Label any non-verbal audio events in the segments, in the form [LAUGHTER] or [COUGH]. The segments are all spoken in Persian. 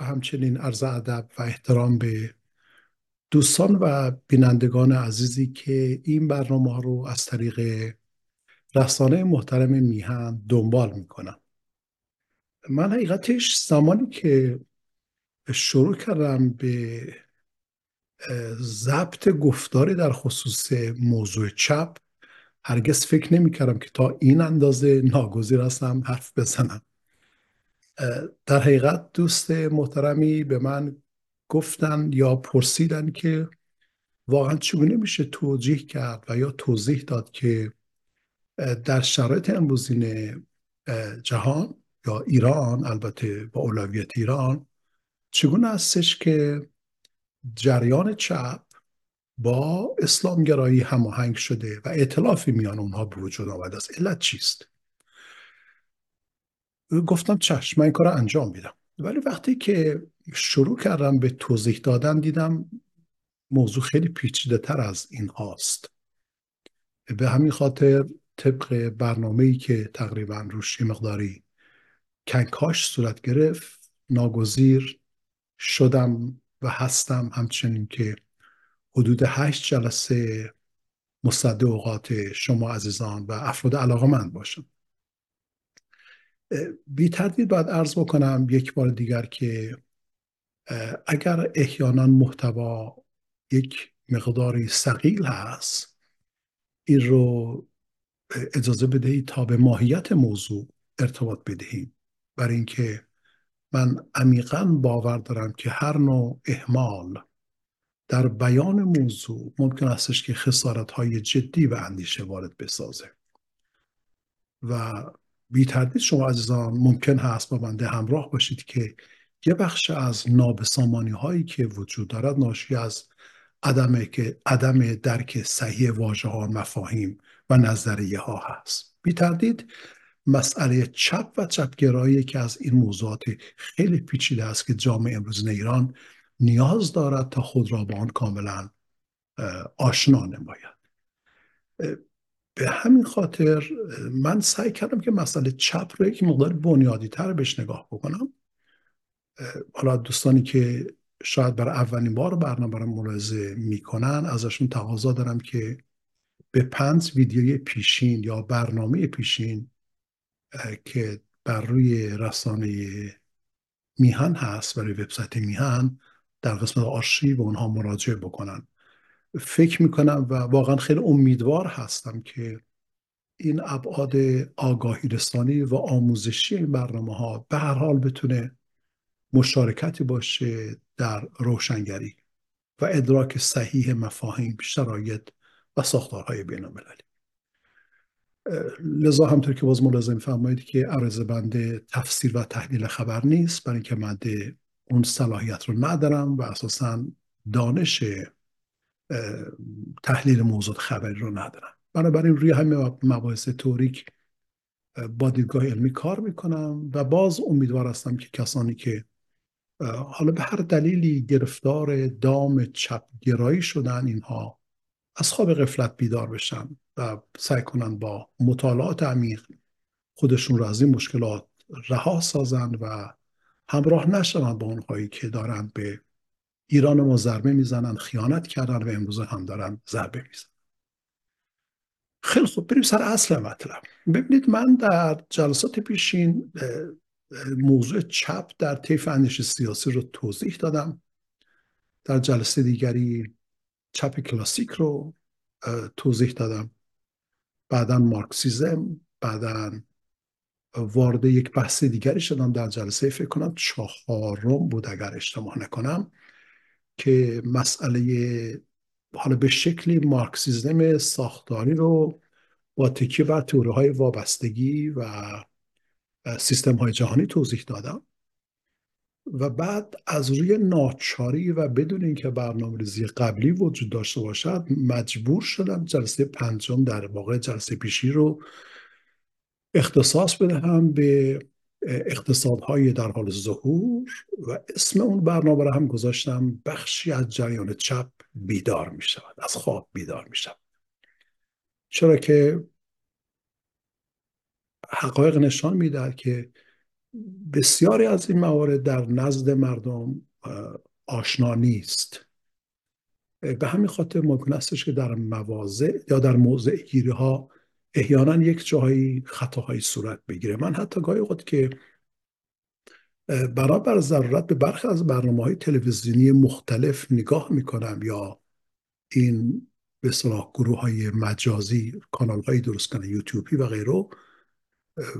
و همچنین عرض ادب و احترام به دوستان و بینندگان عزیزی که این برنامه رو از طریق رسانه محترم میهن دنبال می‌کنم. من حقیقتش زمانی که شروع کردم به ضبط گفتاری در خصوص موضوع چپ هرگز فکر نمی کردم که تا این اندازه ناگزیر هستم حرف بزنم. در حقیقت دوست محترمی به من گفتن یا پرسیدن که واقعا چگونه میشه توجیه کرد و یا توضیح داد که در شرایط امروزین جهان یا ایران البته با اولویت ایران چگونه هستش که جریان چپ با اسلامگرایی هماهنگ شده و اعتلافی میان اونها به وجود آمده است؟ علت چیست؟ گفتم چشم من این کار انجام میدم. ولی وقتی که شروع کردم به توضیح دادن دیدم موضوع خیلی پیچیده تر از این هاست. به همین خاطر طبق برنامه ای که تقریبا روش مقداری کنکاش صورت گرفت ناگزیر شدم و هستم همچنین که حدود هشت جلسه مصد اوقات شما عزیزان و افراد علاقه من باشم. بی تردید باید عرض بکنم یک بار دیگر که اگر احیانا محتوا یک مقداری سقیل هست این رو اجازه بدهید تا به ماهیت موضوع ارتباط بدهیم. برای اینکه من عمیقا باور دارم که هر نوع احمال در بیان موضوع ممکن استش که خسارت های جدی و اندیشه وارد بسازه. و بی تردید شما عزیزان ممکن هست با بنده همراه باشید که یه بخش از نابسامانی هایی که وجود دارد ناشی از عدم که عدم درک صحیح واژه ها مفاهیم و نظریه ها هست. بی تردید مسئله چپ و چپگرایی که از این موضوعات خیلی پیچیده است که جامعه امروز ایران نیاز دارد تا خود را با آن کاملا آشنا نماید. به همین خاطر من سعی کردم که مسئله چپ رو یک مقدار بنیادی تر بهش نگاه بکنم. حالا دوستانی که شاید برای اولین بار برنامه رو ملاحظه می‌کنن ازشون تقاضا دارم که به پنج ویدیوی پیشین یا برنامه پیشین که بر روی رسانه میهن هست برای وبسایت میهن در قسمت آرشیو اونها مراجعه بکنن. فکر می‌کنم و واقعا خیلی امیدوار هستم که این ابعاد آگاهی رسانی و آموزشی این برنامه ها به هر حال بتونه مشارکتی باشه در روشنگری و ادراک صحیح مفاهیم شرایط و ساختارهای بین المللی لذا همطور که باز ملازم فرمایید که عرض بنده تفسیر و تحلیل خبر نیست برای اینکه من اون صلاحیت رو ندارم و اساسا دانش تحلیل موضوع خبری رو ندارم. بنابراین روی همه مباحث توریک با دیدگاه علمی کار می‌کنم و باز امیدوار هستم که کسانی که حالا به هر دلیلی گرفتار دام چپگرایی شدن اینها از خواب غفلت بیدار بشن و سعی کنن با مطالعات عمیق خودشون رو از این مشکلات رها سازن و همراه نشوند با اونهایی که دارن به ایران ما ضربه می‌زنن خیانت کردن و امروز هم دارن ضربه می‌زنن. خیلی خوب بریم سر اصل مطلب. ببینید من در جلسات پیشین موضوع چپ در طیف اندیشه سیاسی رو توضیح دادم. در جلسه دیگری چپ کلاسیک رو توضیح دادم. بعدا مارکسیزم بعدا وارد یک بحث دیگری شدم در جلسه فکر کنم چهارم بود اگر اشتباه نکنم. که مسئله حالا به شکلی مارکسیزم ساختاری رو با تکیه بر توره های وابستگی و سیستم های جهانی توضیح دادم. و بعد از روی ناچاری و بدون اینکه برنامه ریزی قبلی وجود داشته باشد مجبور شدم جلسه پنجم در واقع جلسه پیشی رو اختصاص بدهم به اقتصادهای در حال ظهور و اسم اون برنامه رو هم گذاشتم بخشی از جریان چپ بیدار می شود از خواب بیدار می شود چرا که حقایق نشان می‌دهد که بسیاری از این موارد در نزد مردم آشنا نیست. به همین خاطر ممکن استش که در مواضع یا در موضع گیری ها احیانا یک جایی خطاهایی صورت بگیره. من حتی گاهی اوقات که برابر ضرورت به برخی از برنامه های تلویزیونی مختلف نگاه می‌کنم یا این به صلاح گروه های مجازی کانال های درست کنه یوتیوبی و غیره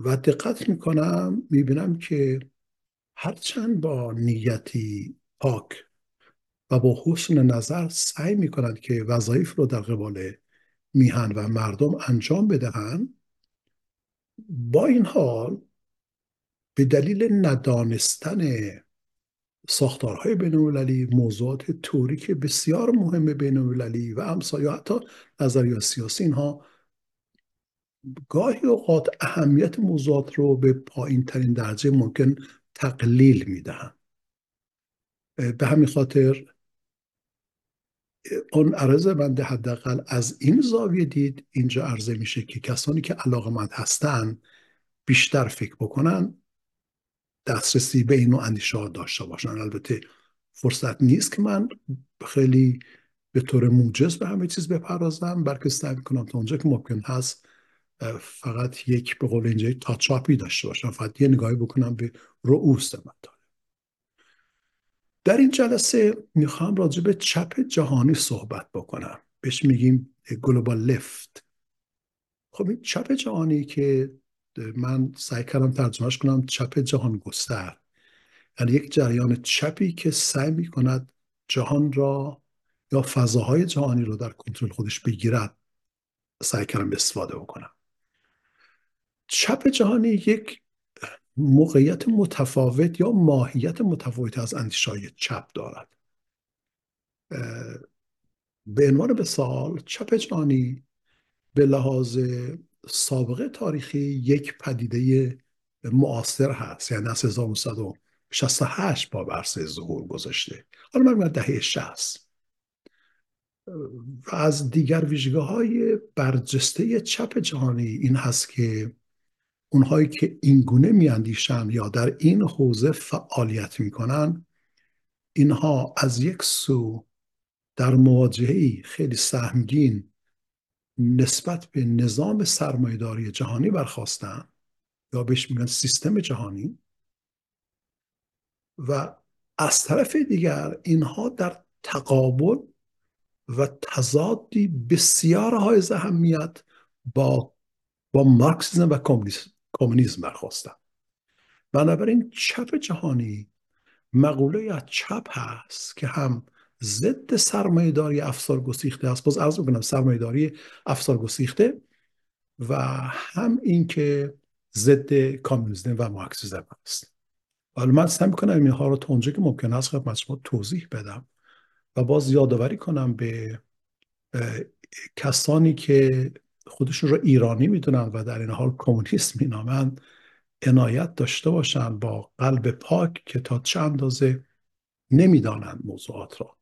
و دقت می‌کنم می‌بینم که هرچند با نیتی پاک و با حسن نظر سعی می‌کنند که وظایف رو در قبال میهن و مردم انجام بدهند با این حال به دلیل ندانستن ساختارهای بین موضوعات توری که بسیار مهم بین و امثال یا حتی نظریات سیاسی اینها گاهی اوقات اهمیت موضوعات رو به پایین ترین درجه ممکن تقلیل می‌دهند به همین خاطر اون عرضه بنده حداقل از این زاویه دید اینجا عرضه میشه که کسانی که علاقمند هستن بیشتر فکر بکنن دسترسی به این نوع داشته باشن. البته فرصت نیست که من خیلی به طور موجز به همه چیز بپردازم بلکه سعی می‌کنم تا اونجا که ممکن هست فقط یک به قول اینجا تاچاپی داشته باشم. فقط یه نگاهی بکنم به رؤوس مطالب. در این جلسه می‌خوام راجع به چپ جهانی صحبت بکنم. بهش میگیم گلوبال لفت خب این چپ جهانی که من سعی کردم ترجمهش کنم چپ جهان گستر یعنی یک جریان چپی که سعی می‌کند جهان را یا فضاهای جهانی رو در کنترل خودش بگیرد. سعی کردم استفاده بکنم. چپ جهانی یک موقعیت متفاوت یا ماهیت متفاوت از اندیشای چپ دارد. به عنوان سال چپ جهانی به لحاظ سابقه تاریخی یک پدیده معاصر هست یعنی از 1968 با برسه ظهور گذاشته حالا من دهه 60 و از دیگر ویژگی های برجسته چپ جهانی این هست که اونهایی که اینگونه میاندیشن یا در این حوزه فعالیت می‌کنن اینها از یک سو در مواجهه خیلی سهمگین نسبت به نظام سرمایداری جهانی برخواستن یا بهش میگن سیستم جهانی. و از طرف دیگر اینها در تقابل و تضادی بسیار های اهمیت با با مارکسیزم و کمونیسم. برخواستن. بنابراین چپ جهانی مقوله از چپ هست که هم ضد سرمایهداری افسار گسیخته است. باز عرض می‌کنم سرمایهداری افسار گسیخته و هم اینکه ضد کامونیسم و مارکسیسم است ولی من سعی می‌کنم اینها رو تا اونجا که ممکن است خدمت شما توضیح بدم و باز یادآوری کنم به کسانی که خودشون رو ایرانی می‌دونن و در این حال کمونیست مینامند. عنایت داشته باشن با قلب پاک که تا چه اندازه نمی‌دانند موضوعات را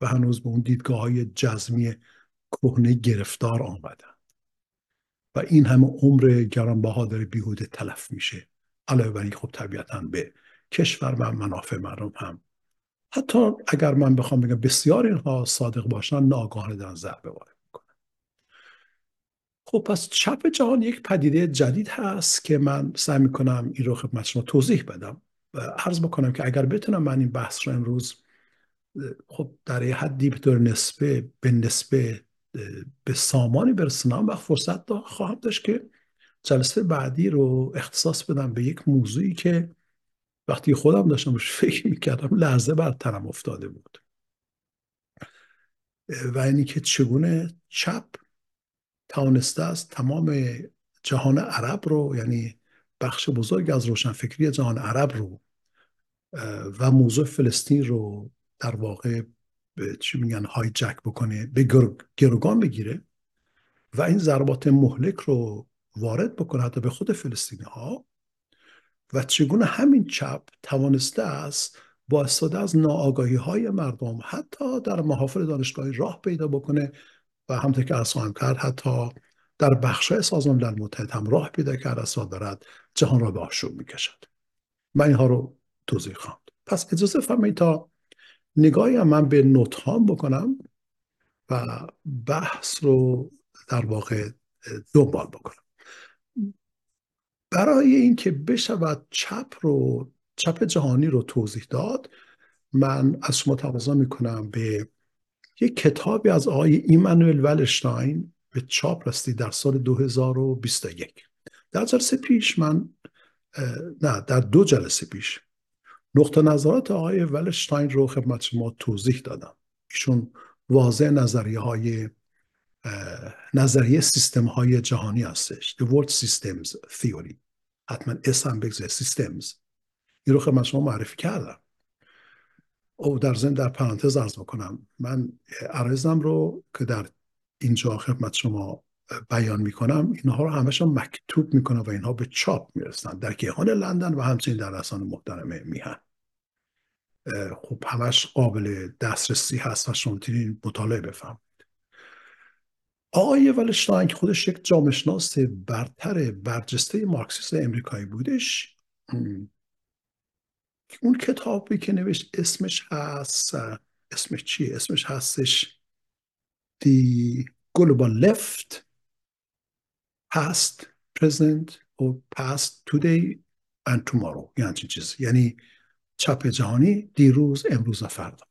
و هنوز به اون دیدگاه های جزمی کهنه گرفتار آمدن و این همه عمر گرانبها داره بیهوده تلف میشه. علاوه بر این خب طبیعتا به کشور و منافع مردم هم. حتی اگر من بخوام بگم بسیار اینها صادق باشن ناگاهانه دارن ضربه وارد خب پس چپ جهان یک پدیده جدید هست که من سعی می‌کنم این رو خدمت شما توضیح بدم عرض بکنم که اگر بتونم من این بحث رو امروز خب در یه حدی به طور نسبه به نسبه به سامانی برسونم و فرصت دا خواهم داشت که جلسه بعدی رو اختصاص بدم به یک موضوعی که وقتی خودم داشتم روش فکر می‌کردم لحظه بر تنم افتاده بود. و اینی که چگونه چپ توانسته است تمام جهان عرب رو یعنی بخش بزرگ از روشنفکری جهان عرب رو و موضوع فلسطین رو در واقع چی میگن جک بکنه به گروگان بگیره و این ضربات مهلک رو وارد بکنه حتی به خود فلسطینی ها و چگونه همین چپ توانسته است با استفاده از ناآگاهی های مردم حتی در محافل دانشگاهی راه پیدا بکنه و همطور که ارز کرد حتی در بخش سازمان ملل متحد هم راه پیدا کرد از دارد جهان را به آشوب می‌کشد. من اینها رو توضیح خواهم پس اجازه فرمایید تا نگاهی من به نوت بکنم و بحث رو در واقع دنبال بکنم. برای اینکه بشود چپ رو چپ جهانی رو توضیح داد من از شما تقاضا می‌کنم به یک کتابی از آقای ایمانوئل ولشتاین به چاپ رسید در سال 2021 در جلسه پیش من نه در دو جلسه پیش نقطه نظرات آقای ولشتاین رو خدمت شما توضیح دادم. ایشون واضح نظریه های نظریه سیستم های جهانی هستش. The World Systems Theory. حتما اسم بگذاره Systems. این رو خدمت شما معرفی کردم. او در ضمن در پرانتز ارز بکنم من عرضم رو که در اینجا خدمت شما بیان می‌کنم اینها رو همشون مکتوب می‌کنم و اینها به چاپ می‌رسن در کیهان لندن و همچنین در رسان محترم میهن. خب همش قابل دسترسی هست و شما مطالعه بفهمید آقای ولشتاین که خودش یک جامشناس برتر برجسته مارکسیست امریکایی بودش اون کتابی که نوشت اسمش هست اسمش چیه؟ اسمش هستش The Global Left. Past, Present or Past Today and Tomorrow. یعنی چیز. یعنی چپ جهانی دیروز امروز و فردا.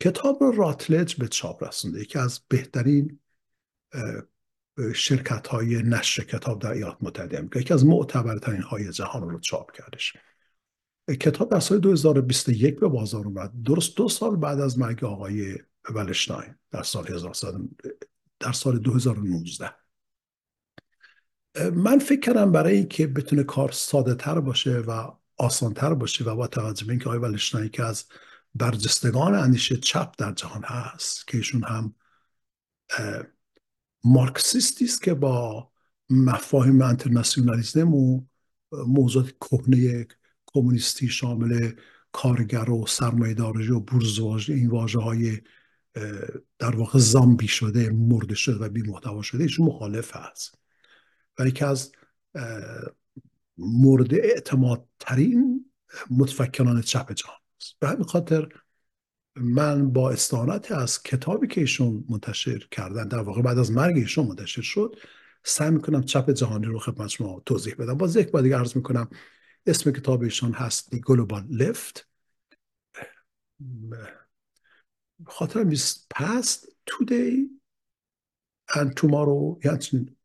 کتاب رو راتلج به چاپ رسونده. یکی از بهترین شرکت های نشر کتاب در ایالات متحده امریکا یکی از معتبرترین های جهان رو چاپ کردش. کتاب در سال 2021 به بازار اومد. درست دو سال بعد از مرگ آقای ولشتاین در سال 1900 در سال 2019 من فکر کردم برای اینکه بتونه کار ساده تر باشه و آسانتر باشه و با توجه به اینکه آقای ولشتاین که از برجستگان اندیشه چپ در جهان هست که ایشون هم مارکسیستی است که با مفاهیم انترناسیونالیزم و موضوعات کهنه کمونیستی شامل کارگر و سرمایه‌داری و بورژواژی این واژه های در واقع زامبی شده مرده شده و بی محتوا شده ایشون مخالف هست. و یکی از مورد اعتماد ترین متفکران چپ جهان است. به همین خاطر من با استانت از کتابی که ایشون منتشر کردن در واقع بعد از مرگ ایشون منتشر شد سعی می‌کنم چپ جهانی رو خدمت شما توضیح بدم. باز یک بار دیگه عرض می‌کنم اسم کتاب هست دی گلوبال لفت خاطرم نیست past today and tomorrow یعنی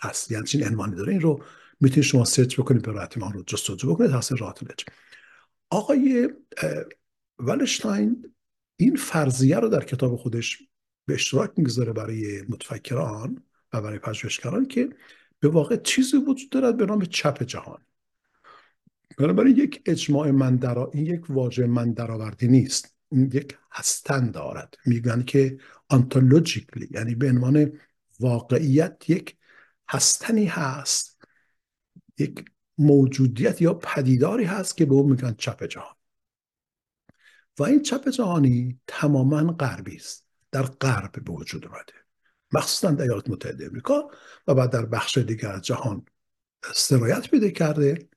هست یعنی چین عنوانی داره. این رو می‌تونید شما سرچ بکنید به راحتی رو جستجو بکنید هست راتلج آقای ولشتاین این فرضیه رو در کتاب خودش به اشتراک می‌گذاره برای متفکران و برای پژوهشگران که به واقع چیزی وجود دارد به نام چپ جهان. بنابراین یک اجماع من این یک واژه من درآوردی نیست. این یک هستن دارد. میگن که آنتولوژیکلی یعنی به عنوان واقعیت یک هستنی هست. یک موجودیت یا پدیداری هست که به اون میگن چپ جهان. و این چپ جهانی تماما غربی است. در غرب به وجود اومده. مخصوصا در ایالات متحده امریکا و بعد در بخش دیگر جهان سرایت پیدا کرده.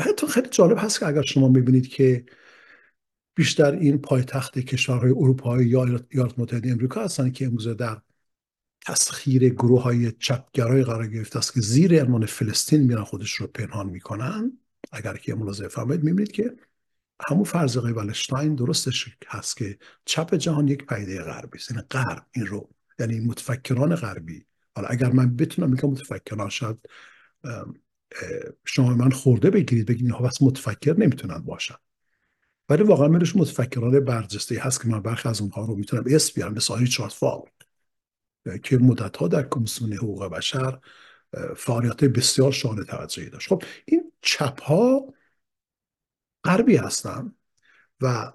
حتی خیلی جالب هست که اگر شما می‌بینید که بیشتر این پایتخت کشورهای اروپایی یا ایالات متحده امریکا هستن که امروزه در تسخیر گروه های چپگرای قرار گرفته است که زیر عنوان فلسطین میرن خودش رو پنهان می‌کنن. اگر که ملاحظه فهمید می‌بینید که همون فرض ولشتاین درستش هست که چپ جهان یک پیده غربی است. یعنی غرب این رو یعنی متفکران غربی. حالا اگر من بتونم میگم متفکران شاید شما من خورده بگیرید بگید اینها بس متفکر نمی‌تونن باشن. ولی واقعا منش متفکران برجسته هست که من برخی از اونها رو می‌تونم اسم بیارم. مثل ریچارد فال که مدت ها در کمیسیون حقوق بشر فعالیت بسیار شانه توجهی داشت. خب این چپ ها غربی هستن و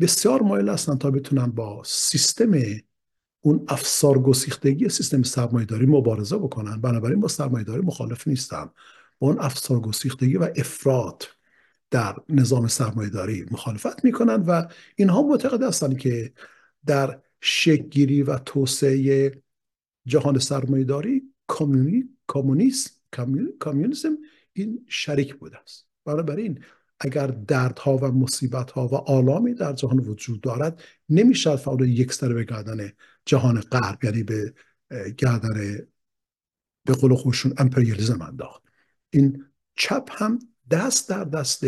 بسیار مایل هستن تا بتونن با سیستم اون افسار گسیختگی سیستم سرمایهداری مبارزه بکنن. بنابراین با سرمایهداری مخالف نیستن با اون افسار گسیختگی و افراد در نظام سرمایهداری مخالفت می‌کنن و اینها معتقد هستند که در شکلگیری و توسعه جهان سرمایهداری کمونی کمونیسم کامیونیسم این شریک بوده است. بنابراین اگر دردها و مصیبتها و آلامی در جهان وجود دارد نمیشه فقط یک سر به گردن جهان غرب یعنی به گردن به قول خودشون امپریالیزم انداخت. این چپ هم دست در دست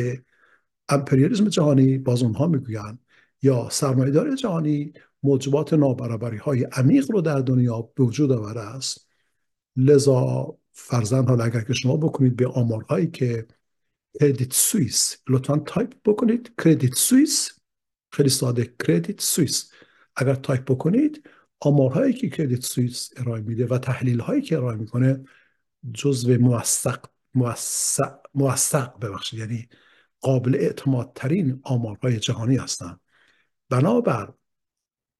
امپریالیزم جهانی باز اونها می‌گویند یا سرمایه‌داری جهانی موجبات نابرابری های عمیق رو در دنیا به وجود آورده است. لذا فرض حالا اگر که شما بکنید به آمارهایی که کردیت سوئیس لطفا تایپ بکنید. کردیت سوئیس خیلی ساده. کردیت سوئیس اگر تایپ بکنید آمارهایی که کردیت سوئیس ارائه میده و تحلیل هایی که ارائه می‌کنه جزو موثق موثق ببخشید یعنی قابل اعتماد ترین آمارهای جهانی هستند بنابر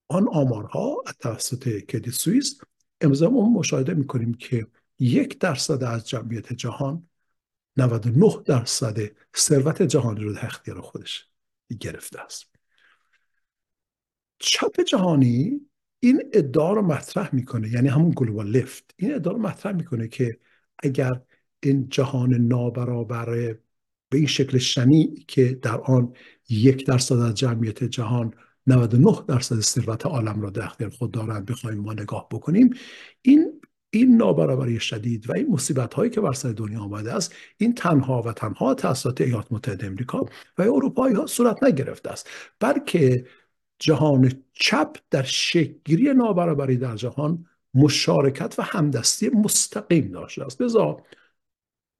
آن آمارها توسط کردیت سوئیس امضا مشاهده می‌کنیم که یک درصد از جمعیت جهان 99 درصد ثروت جهانی رو در اختیار خودش گرفته است. چپ جهانی این ادعا رو مطرح می‌کنه یعنی همون گلوبال لفت. این ادعا رو مطرح می‌کنه که اگر این جهان نابرابر به این شکل شنی که در آن یک درصد از جمعیت جهان 99 درصد ثروت عالم را در اختیار خود دارند بخوایم ما نگاه بکنیم این این نابرابری شدید و این مصیبت هایی که بر سر دنیا آمده است این تنها و تنها توسط ایالات متحده امریکا و اروپایی ها صورت نگرفته است. بلکه جهان چپ در شکلگیری نابرابری در جهان مشارکت و همدستی مستقیم داشته است. لذا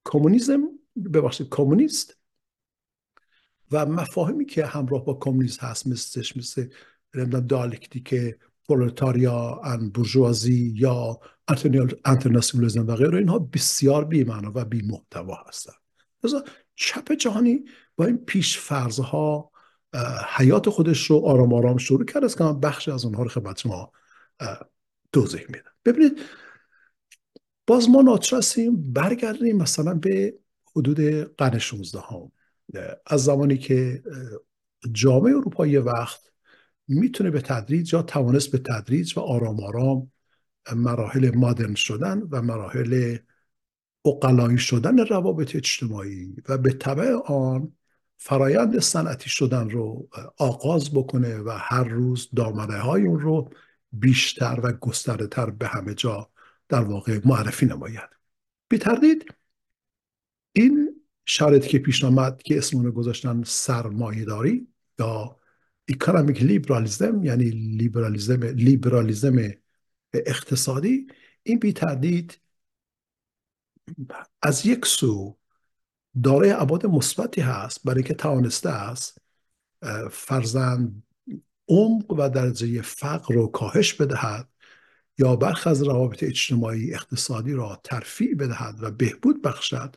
کمونیسم ببخشید کمونیست و مفاهیمی که همراه با کمونیسم هست مثل مثل دالکتیک پرولتاریا ان بورژوازی یا انترناسیونالیسم و غیره اینها بسیار بی معنا و بی محتوا هستند لذا چپ جهانی با این پیش فرضها حیات خودش رو آرام آرام شروع کرده است که من بخش از اونها رو خدمت شما توضیح میدم. ببینید باز ما ناچار برگردیم مثلا به حدود قرن 16 هم از زمانی که جامعه اروپایی وقت می‌تونه به تدریج یا توانست به تدریج و آرام آرام مراحل مدرن شدن و مراحل عقلایی شدن روابط اجتماعی و به تبع آن فرایند صنعتی شدن رو آغاز بکنه و هر روز دامنه های اون رو بیشتر و گسترده تر به همه جا در واقع معرفی نماید. بی تردید این شرایطی که پیش آمد که اسمشو گذاشتن سرمایه‌داری یا economic liberalism یعنی لیبرالیزم لیبرالیزم اقتصادی این بی تردید از یک سو دارای عباد مثبتی هست برای که توانسته است فرزند عمق و درجه فقر رو کاهش بدهد یا برخ از روابط اجتماعی اقتصادی را ترفیع بدهد و بهبود بخشد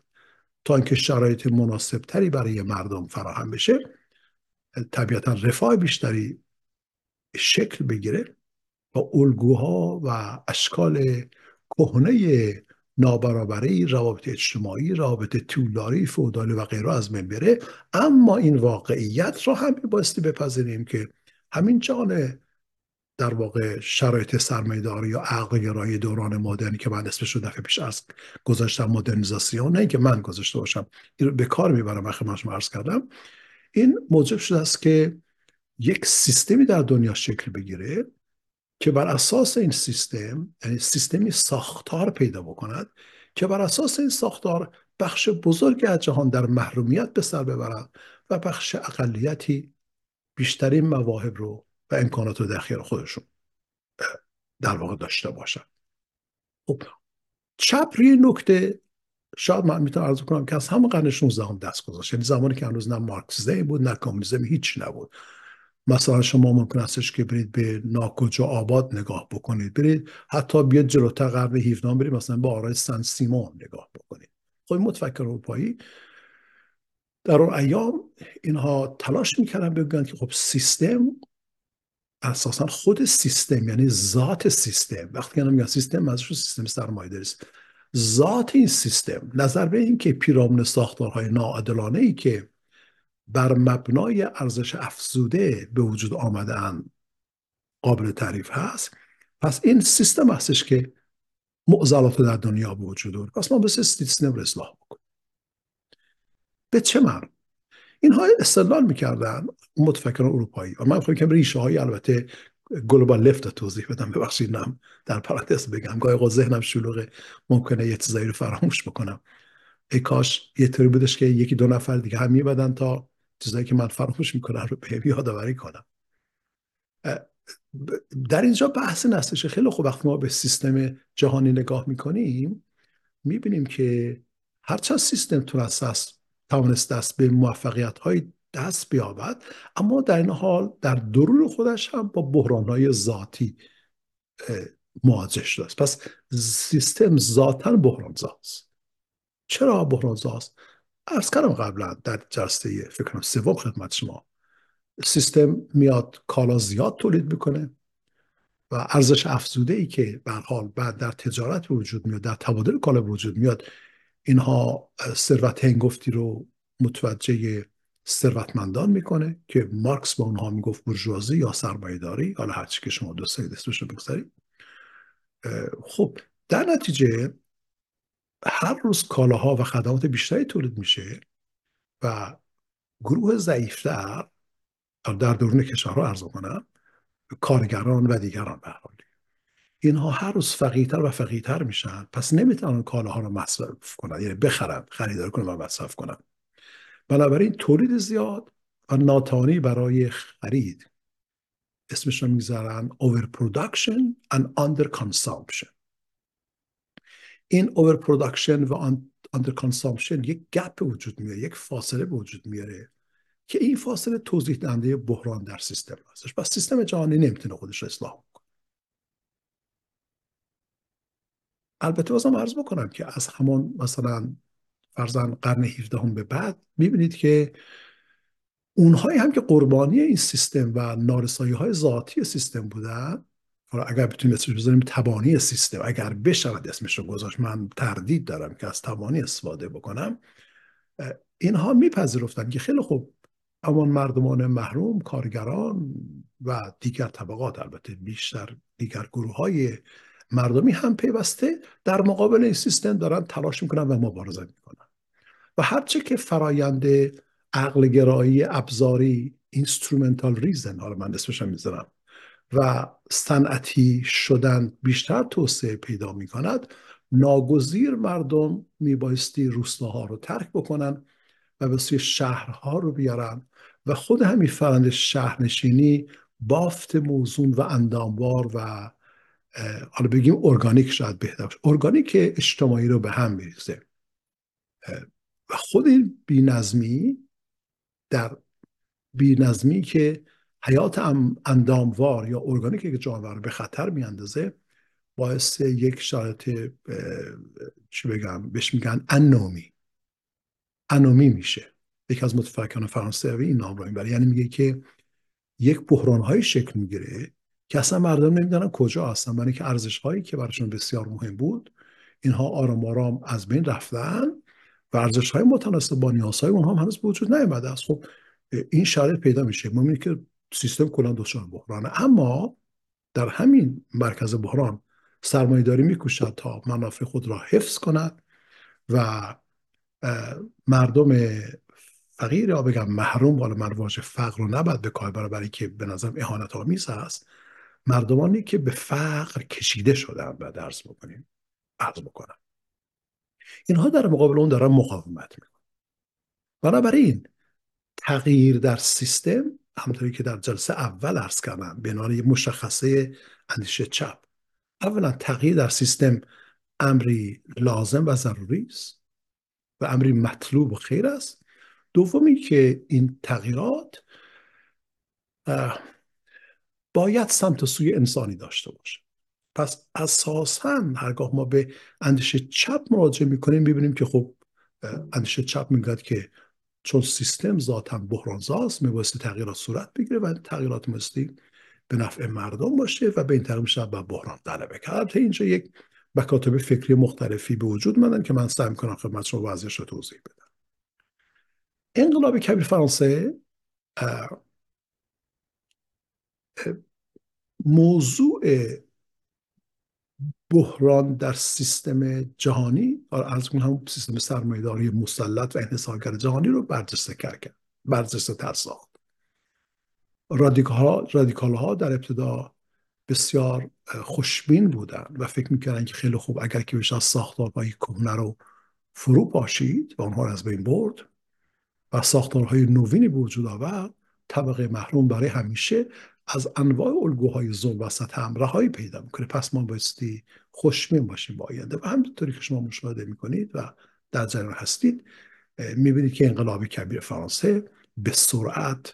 تا اینکه شرایط مناسب تری برای مردم فراهم بشه. طبیعتا رفاه بیشتری شکل بگیره. با الگوها و اشکال کهنه نابرابری روابط اجتماعی روابط طولاری فودالی و غیره از من بره. اما این واقعیت را هم بایستی بپذیریم که همین جان در واقع شرایط سرمایه‌داری یا عقل گرایی دوران مدرنی که من اسمش رو دفعه پیش از گذاشتم مدرنیزاسیون نه اینکه من گذاشته باشم این رو به کار می‌برم وقتی من عرض کردم. این موجب شده است که یک سیستمی در دنیا شکل بگیره که بر اساس این سیستم یعنی سیستمی ساختار پیدا بکند که بر اساس این ساختار بخش بزرگی از جهان در محرومیت به سر ببرد و بخش اقلیتی بیشترین مواهب رو و امکانات رو در اختیار خودشون در واقع داشته باشن خب چپ روی نکته شاید من می‌تونم عرض کنم که از همون قرن 16 هم دست گذاشت. یعنی زمانی که هنوز نه مارکسیزم بود نه کمونیسم هیچ نبود. مثلا شما ممکن استش که برید به ناکجا آباد نگاه بکنید برید حتی بیاد جلوتر قرن 17 برید مثلا به آرای سن سیمون نگاه بکنید. خب متفکر اروپایی در اون ایام اینها تلاش می‌کردن بگن که خب سیستم اساسا خود سیستم یعنی ذات سیستم. وقتی که میگن سیستم ازش سیستم سرمایه است. ذات این سیستم نظر به این که پیرامون ساختارهای ناعادلانه ای که بر مبنای ارزش افزوده به وجود آمدن قابل تعریف هست. پس این سیستم هستش که معضلات در دنیا به وجود داره پس ما به سیستم رو اصلاح بکنیم. به چه معنی؟ اینها استدلال می‌کردن متفکران اروپایی. و من می‌خوام که ریشه های البته گلوبال لفت توضیح بدم ببخشید نم در پرانتز بگم. گاهی اوقات ذهنم شلوغه ممکنه یه چیزایی رو فراموش بکنم. ای کاش یه طوری بودش که یکی دو نفر دیگه هم میبدن تا چیزایی که من فراموش می‌کنم رو به یادآوری کنم. در اینجا بحث نستش خیلی خوب. وقتی ما به سیستم جهانی نگاه می‌کنیم می‌بینیم که هرچند سیستم تونست توانست دست به موفقیت های دست بیابد اما در این حال در درون خودش هم با بحران های ذاتی مواجه شده است. پس سیستم ذاتا بحران زاست چرا بحران زاست ارز کردم قبلا در جلسه فکر کنم سوم خدمت شما سیستم میاد کالا زیاد تولید می‌کنه و ارزش افزوده ای که به حال بعد در تجارت وجود میاد در تبادل کالا وجود میاد اینها ثروت هنگفتی رو متوجه ثروتمندان می‌کنه که مارکس با اونها می‌گفت برجوازی یا سرمایه‌داری حالا هرچی که شما دو سه اسمش رو بگذارید. خب در نتیجه هر روز کالاها و خدمات بیشتری تولید میشه و گروه ضعیفتر در درون کشورها ارز کنم کارگران و دیگران به حال. اینها هر روز فقیرتر و فقیرتر میشن پس نمی‌تونن کالاها رو مصرف کنن یعنی بخرن خریدار کنن و مصرف کنن. بنابراین تولید زیاد و ناتوانی برای خرید. اسمش رو می‌ذارن overproduction and under consumption. این overproduction و under consumption یک گپ وجود میاره یک فاصله وجود میاره که این فاصله توضیح دهنده بحران در سیستم هستش. پس سیستم جهانی نمی‌تونه خودش رو اصلاح کنه البته بازم عرض بکنم که از همون مثلا فرزن قرن 17 هم به بعد می‌بینید که اونهایی هم که قربانی این سیستم و نارسایی های ذاتی سیستم بودن اگر بتونیم اسمش بذاریم تبانی سیستم اگر بشود اسمش رو گذاشت من تردید دارم که از تبانی استفاده بکنم. اینها میپذیرفتن که خیلی خوب اما مردمان محروم کارگران و دیگر طبقات البته بیشتر دیگر گروه های مردمی هم پیوسته در مقابل این سیستم دارن تلاش می‌کنن و مبارزه می‌کنن. و هرچه که فرایند عقل گرایی ابزاری instrumental reason حالا من اسمش می‌ذارم. و صنعتی شدن بیشتر توسعه پیدا می‌کند. ناگزیر مردم میبایستی روستاها رو ترک بکنن و به سوی شهرها رو بیارن و خود همین فرایند شهرنشینی بافت موزون و انداموار و حالا بگیم ارگانیک شاید بهتر باشه. ارگانیک اجتماعی رو به هم میریزه. و خود این بینظمی در بینظمی که حیات انداموار یا ارگانیک که جانور رو به خطر میاندازه باعث یک شرایط چی بگم بهش میگن انومی. انومی میشه. یکی از متفکران فرانسوی این نام رو می‌بره. یعنی میگه که یک بحران های شکل می‌گیره که اصلا مردم نمی‌دونن کجا هستن. برای که ارزش هایی که براشون بسیار مهم بود اینها آرام آرام از بین رفتن و ارزش های متناسب با نیازهای اونها هم هنوز وجود نیامده است. خب این شرایط پیدا میشه. ما که سیستم کلا دچار بحرانه. اما در همین مرکز بحران سرمایه داری میکوشد تا منافع خود را حفظ کند و مردم فقیر یا بگم محروم حالا من واژه فقر رو نباید به کار برای که به نظرم اهانت آمیز هست مردمانی که به فقر کشیده شدن و درس بکنیم عرض بکنم. اینها در مقابل اون دارن مقاومت می‌کنن. بنابراین تغییر در سیستم همونطوری که در جلسه اول عرض کردم به عنوان مشخصه اندیشه چپ. اولا تغییر در سیستم امری لازم و ضروری است و امری مطلوب و خیر است. دومی که این تغییرات باید سمت سوی انسانی داشته باشه. پس اساسا هرگاه ما به اندیشه چپ مراجعه می‌کنیم ببینیم که خب اندیشه چپ می‌گوید که چون سیستم ذاتا بحرانزاست میبایستی تغییرات صورت بگیره و تغییرات مستی به نفع مردم باشه و به این طریق میشه بحران غلبه کرد اینجا یک مکاتب فکری مختلفی به وجود مدن که من سعی می‌کنم خدمت شما وضعش رو توضیح بدم. انقلاب کبیر فرانسه موضوع بحران در سیستم جهانی از هم سیستم سرمایه‌داری مسلط و انحصارگر جهانی رو برجسته کرد برجسته تر ساخت. رادیکال ها در ابتدا بسیار خوشبین بودن و فکر می‌کردن که خیلی خوب اگر که بشه از ساختارهای کهنه رو فرو پاشید و آنها رو از بین برد و ساختارهای نوینی به وجود آورد طبقه محروم برای همیشه از انواع الگوهای ظلم و هم رهایی پیدا می‌کنه. پس ما بایستی خوشبین باشیم با آینده. و همینطوری که شما مشاهده می‌کنید و در جریان هستید می‌بینید که انقلاب کبیر فرانسه به سرعت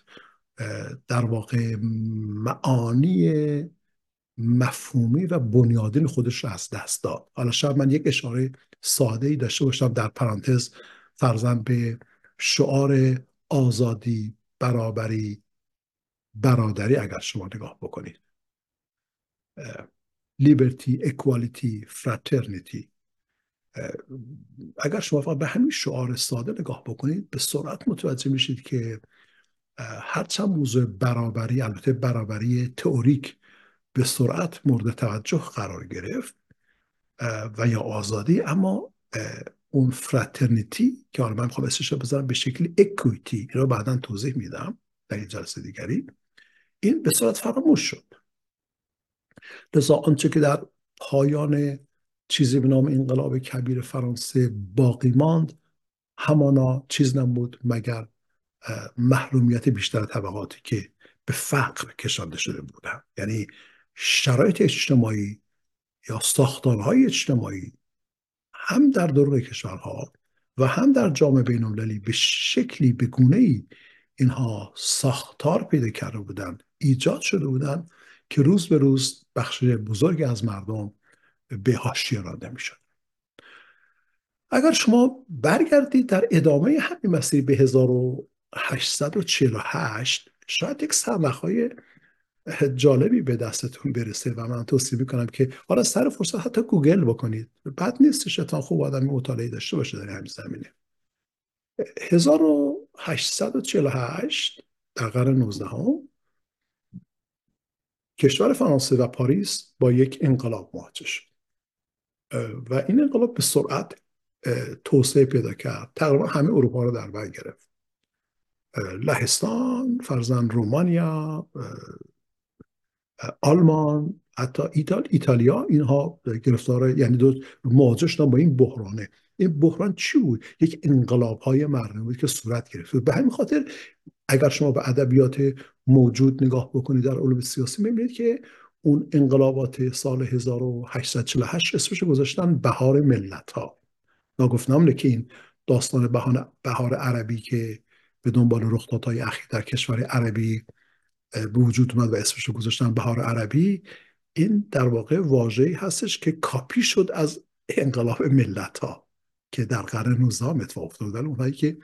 در واقع معانی مفهومی و بنیادین خودش رو از دست داد. حالا شاید من یک اشاره ساده ای داشته باشم در پرانتز فرزن به شعار آزادی برابری برادری اگر شما نگاه بکنید. لیبرتی اکوالیتی فراترنیتی اگر شما فقط به همین شعار ساده نگاه بکنید به سرعت متوجه میشید که هرچند موضوع برابری البته برابری تئوریک به سرعت مورد توجه قرار گرفت و یا آزادی اما اون فراترنیتی که حالا من می‌خوام اسمش بذارم به شکل اکویتی رو بعدا توضیح میدم در این جلسه دیگری. این به صورت فراموش شد. لذا آنچه که در پایان چیزی به نام انقلاب کبیر فرانسه باقی ماند همانا چیز نبود مگر محرومیت بیشتر طبقاتی که به فقر کشانده شده بودن یعنی شرایط اجتماعی یا ساختارهای اجتماعی هم در دور کشورها و هم در جامعه بین به شکلی به گونه ای اینها ساختار پیدا کرده بودن ایجاد شده بودن که روز به روز بخش بزرگی از مردم به حاشیه رانده می‌شد. اگر شما برگردید در ادامه همین مسیر به 1848 شاید یک سرمخهای جالبی به دستتون برسه و من توصیه می‌کنم که حالا سر فرصت حتی گوگل بکنید. بد نیست شیطان خوب آدمی مطالعه داشته باشه در همین زمینه. 1848 در قرن 19 هم کشور فرانسه و پاریس با یک انقلاب مواجه شد. و این انقلاب به سرعت توسعه پیدا کرد. تقریبا همه اروپا رو در بر گرفت. لهستان فرزن رومانیا آلمان حتی ایتال ایتالیا اینها گرفتار یعنی دو مواجه شدن با این بحرانه. این بحران چی بود؟ یک انقلاب های مردمی بود که صورت گرفت. به همین خاطر اگر شما به ادبیات موجود نگاه بکنید در علوم سیاسی می‌بینید که اون انقلابات سال 1848 اسمش گذاشتن بهار ملت ها ناگفتنام که این داستان بهار عربی که به دنبال رخدادهای اخیر در کشور عربی به وجود اومد و اسمش رو گذاشتن بهار عربی این در واقع واژه‌ای هستش که کاپی شد از انقلاب ملت ها که در قرن 19 اتفاق افتاد اونهایی که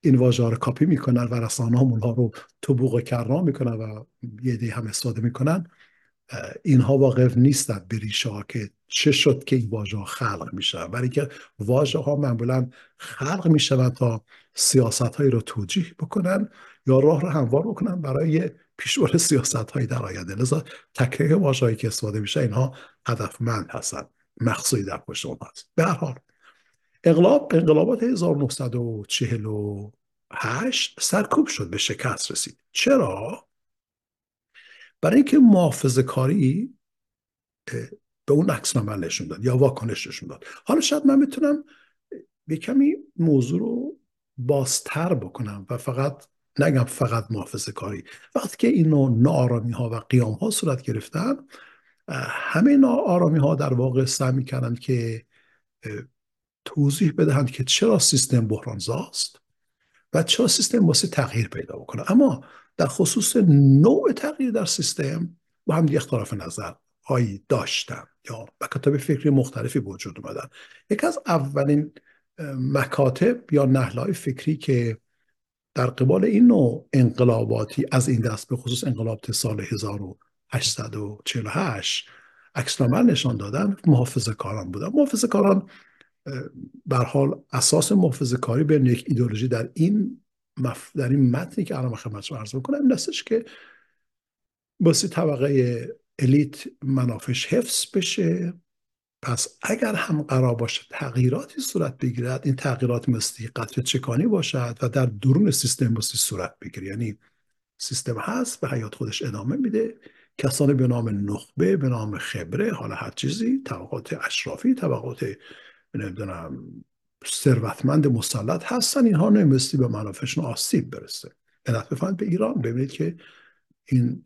این واژه رو کاپی می‌کنن و رسانه هم اونها رو بوق کرنا می‌کنن و یه دی هم استفاده می‌کنن اینها واقف نیستند به ریشه ها که چه شد که این واژه ها خلق میشن. برای که واژه ها معمولا خلق می‌شوند تا سیاست هایی رو توجیه بکنن یا راه رو هموار بکنن برای پیشبرد سیاست هایی در آینده. لذا تکریه واژه هایی که استفاده میشه اینها هدفمند هستن مقصودی در پشت اون هست. به هر حال انقلاب انقلابات 1948 سرکوب شد به شکست رسید. چرا؟ برای اینکه محافظه کاری به اون عکس نشون داد یا واکنش نشون داد. حالا شاید من بتونم به کمی موضوع رو بازتر بکنم و فقط نگم فقط محافظه کاری. وقتی که این نوع ها و قیام ها صورت گرفتن همه نارامی ها در واقع سعی می‌کردند که توضیح بدهند که چرا سیستم بحرانزاست و چرا سیستم واسه تغییر پیدا بکنه. اما در خصوص نوع تغییر در سیستم با هم اختلاف نظر هایی داشتن یا مکاتب فکری مختلفی وجود اومدن. یکی از اولین مکاتب یا نهلهای فکری که در قبال این نوع انقلاباتی از این دست به خصوص انقلاب سال 1848 عکسنامه نشان دادن محافظه کاران بودن. محافظه کاران بر حال اساس محافظه کاری بین یک ایدولوژی در این مف... در این متنی که الان خدمت شما عرض می‌کنم این که باسی طبقه الیت منافش حفظ بشه. پس اگر هم قرار باشه تغییراتی صورت بگیرد این تغییرات مثلی قطر چکانی باشد و در درون سیستم بسی صورت بگیره. یعنی سیستم هست به حیات خودش ادامه میده. کسانی به نام نخبه به نام خبره حالا هر چیزی طبقات اشرافی طبقات نمی‌دونم ثروتمند مسلط هستن اینها نمیستی به منافعشون آسیب برسه. علت بفهمید به ایران. ببینید که این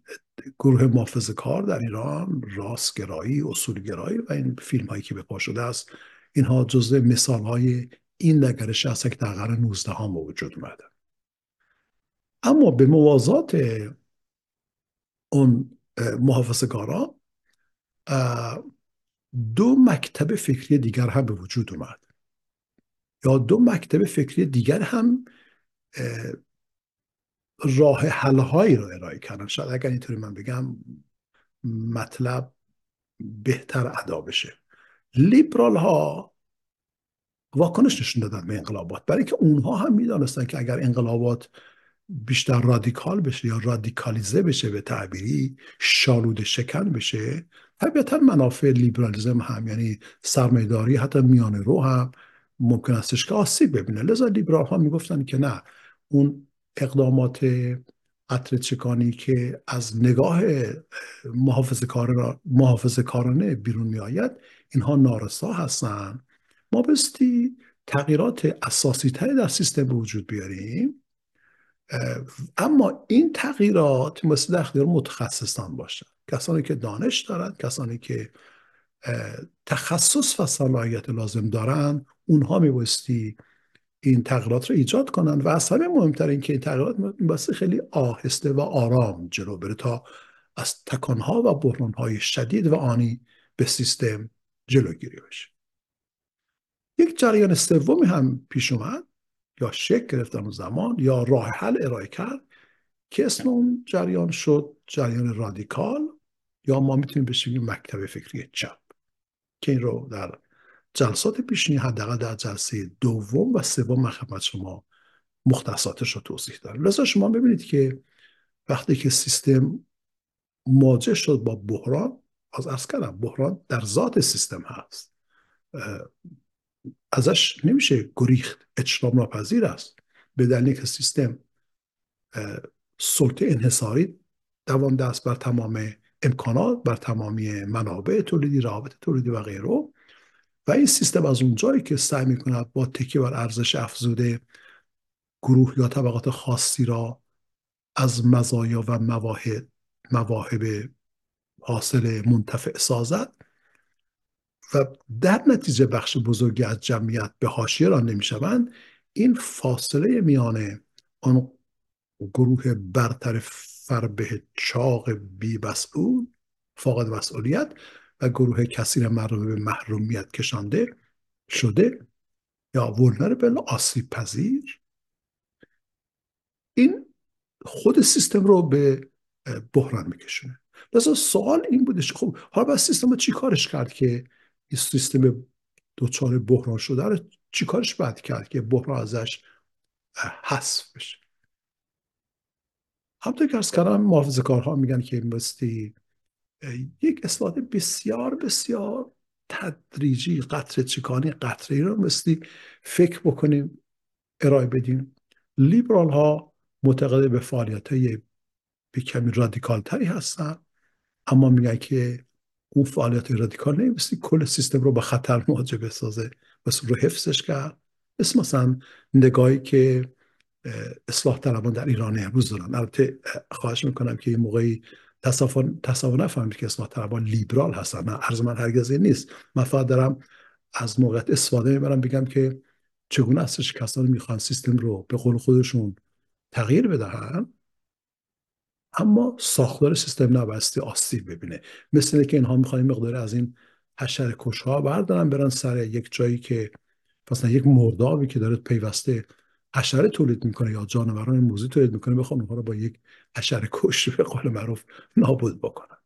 گروه محافظ کار در ایران راستگرایی اصولگرایی و این فیلم هایی که به پا شده است اینها جزء مثال های این نگرش هست که در قرن 19 ها وجود اومده. اما به موازات اون محافظ دو مکتب فکری دیگر هم به وجود اومد. یا دو مکتب فکری دیگر هم راه حل هایی رو ارائه کردن. شاید اگر اینطوری من بگم مطلب بهتر ادا بشه. لیبرال ها واکنش نشون دادن به انقلابات. برای که اونها هم می‌دانستن که اگر انقلابات بیشتر رادیکال بشه یا رادیکالیزه بشه به تعبیری شالود شکن بشه طبیعتا منافع لیبرالیزم هم یعنی سرمایداری حتی میان رو هم ممکن استش که آسیب ببینه. لذا لیبرال ها می‌گفتن که نه اون اقدامات قطر که از نگاه محافظ, کار محافظ کارانه بیرون می آید اینها نارسا هستن. ما بستی تغییرات اساسی تری در سیستم به وجود بیاریم. اما این تغییرات مثل در اختیار متخصصان باشن. کسانی که دانش دارند کسانی که تخصص و صلاحیت لازم دارند اونها میبایستی این تغییرات رو ایجاد کنن. و از همه مهمتر این که این تغییرات بسته خیلی آهسته و آرام جلو بره تا از تکانها و بحرانهای شدید و آنی به سیستم جلوگیری بشه. یک جریان سومی هم پیش اومد یا شکل گرفت اون زمان یا راه حل ارائه کرد که اسم اون جریان شد جریان رادیکال یا ما می‌تونیم بهش مکتب فکری چپ که این رو در جلسات پیشنی حداقل در جلسه دوم و سوم من خدمت شما مختصاتش رو توضیح دارم. لذا شما ببینید که وقتی که سیستم مواجه شد با بحران از ارز کردم بحران در ذات سیستم هست. ازش نمیشه گریخت اجرام ناپذیر است. به دلیل که سیستم سلطه انحصاری دوان دست بر تمام امکانات بر تمامی منابع تولیدی روابط تولیدی و غیره. و این سیستم از اونجایی که سعی می‌کند با تکیه بر ارزش افزوده گروه یا طبقات خاصی را از مزایا و مواهب مواهب حاصل منتفع سازد و در نتیجه بخش بزرگی از جمعیت به حاشیه را نمی‌شوند این فاصله میان آن گروه برتر فربه چاق بی مسئول فاقد مسئولیت و گروه کثیر مردم به محرومیت کشانده شده یا ولنربل آسیب پذیر. این خود سیستم رو به بحران میکشونه لذا سوال این بودش خب حالا باید سیستم رو چی کارش کرد که این سیستم دوچار بحران شده رو چی کارش باید کرد که بحران ازش حذف بشه؟ همطور که ارز کردم محافظه کارها میگن که بستی یک اصلاحات بسیار بسیار تدریجی قطره چکانی قطره ای رو مثلی فکر بکنیم ارائه بدیم. لیبرال ها معتقد به فعالیت های به کمی رادیکال تری هستن اما میگن که اون فعالیت رادیکال نمیستی کل سیستم رو به خطر مواجه بسازه بس رو حفظش کرد. اسم مثلا نگاهی که اصلاح طلبان در ایران امروز دارن البته خواهش می‌کنم که این موقعی تصور نفهمید که اصلاح طلبان لیبرال هستن. نه عرض من هرگز این نیست. من فقط دارم از موقعیت استفاده می‌برم بگم که چگونه هستش کسانی می‌خوان سیستم رو به قول خودشون تغییر بدهن اما ساختار سیستم نبستی آسیب ببینه. مثل که اینها می‌خوان مقدار از این حشر کشها بردارن برن سر یک جایی که مثلا یک مردابی که داره پیوسته حشره تولید می‌کنه یا جانوران موزی تولید می‌کنه بخوام اونها رو با یک حشره کش به قول معروف نابود بکنن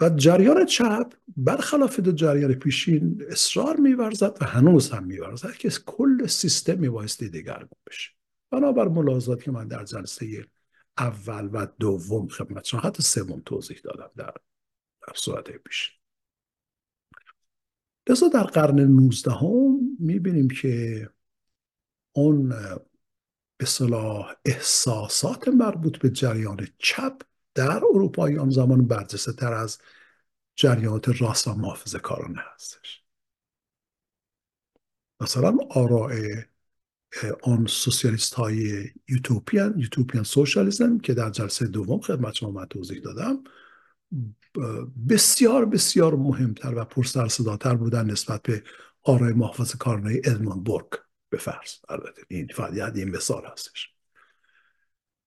و جریان چپ برخلاف دو جریان پیشین اصرار میورزد و هنوز هم میورزد که کل سیستم میبایستی دگرگون بشه. بنابر ملاحظاتی که من در جلسه اول و دوم خدمت شما حتی سوم توضیح دادم در, در صورت پیش. لذا در قرن 19 هم می‌بینیم که اون به صلاح احساسات مربوط به جریان چپ در اروپایی آن زمان برجسته تر از جریانات راست و محافظه کارانه هستش. مثلا آراء آن سوسیالیست های یوتوپیان یوتوپیان سوشالیزم که در جلسه دوم خدمت شما من توضیح دادم بسیار بسیار مهمتر و پرسر صداتر بودن نسبت به آرای محافظ کارانه ادمون بورگ به فرض البته این فقط این مثال هستش.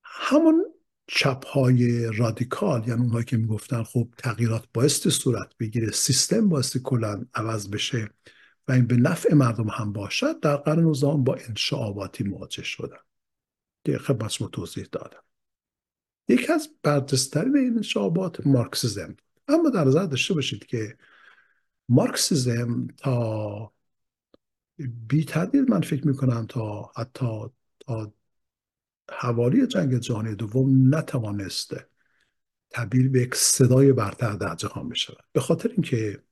همون چپ های رادیکال یعنی اونهایی که می‌گفتن خب تغییرات بایستی صورت بگیره سیستم بایستی کلا عوض بشه و این به نفع مردم هم باشد در قرن نوزدهم با انشعاباتی مواجه شدن. که خدمت شما توضیح دادم. یکی از برجسترین این انشعابات مارکسیزم اما در نظر داشته باشید که مارکسیزم تا بی تردید من فکر می‌کنم تا حتی تا حوالی جنگ جهانی دوم نتوانسته تبدیل به یک صدای برتر در جهان بشود به خاطر اینکه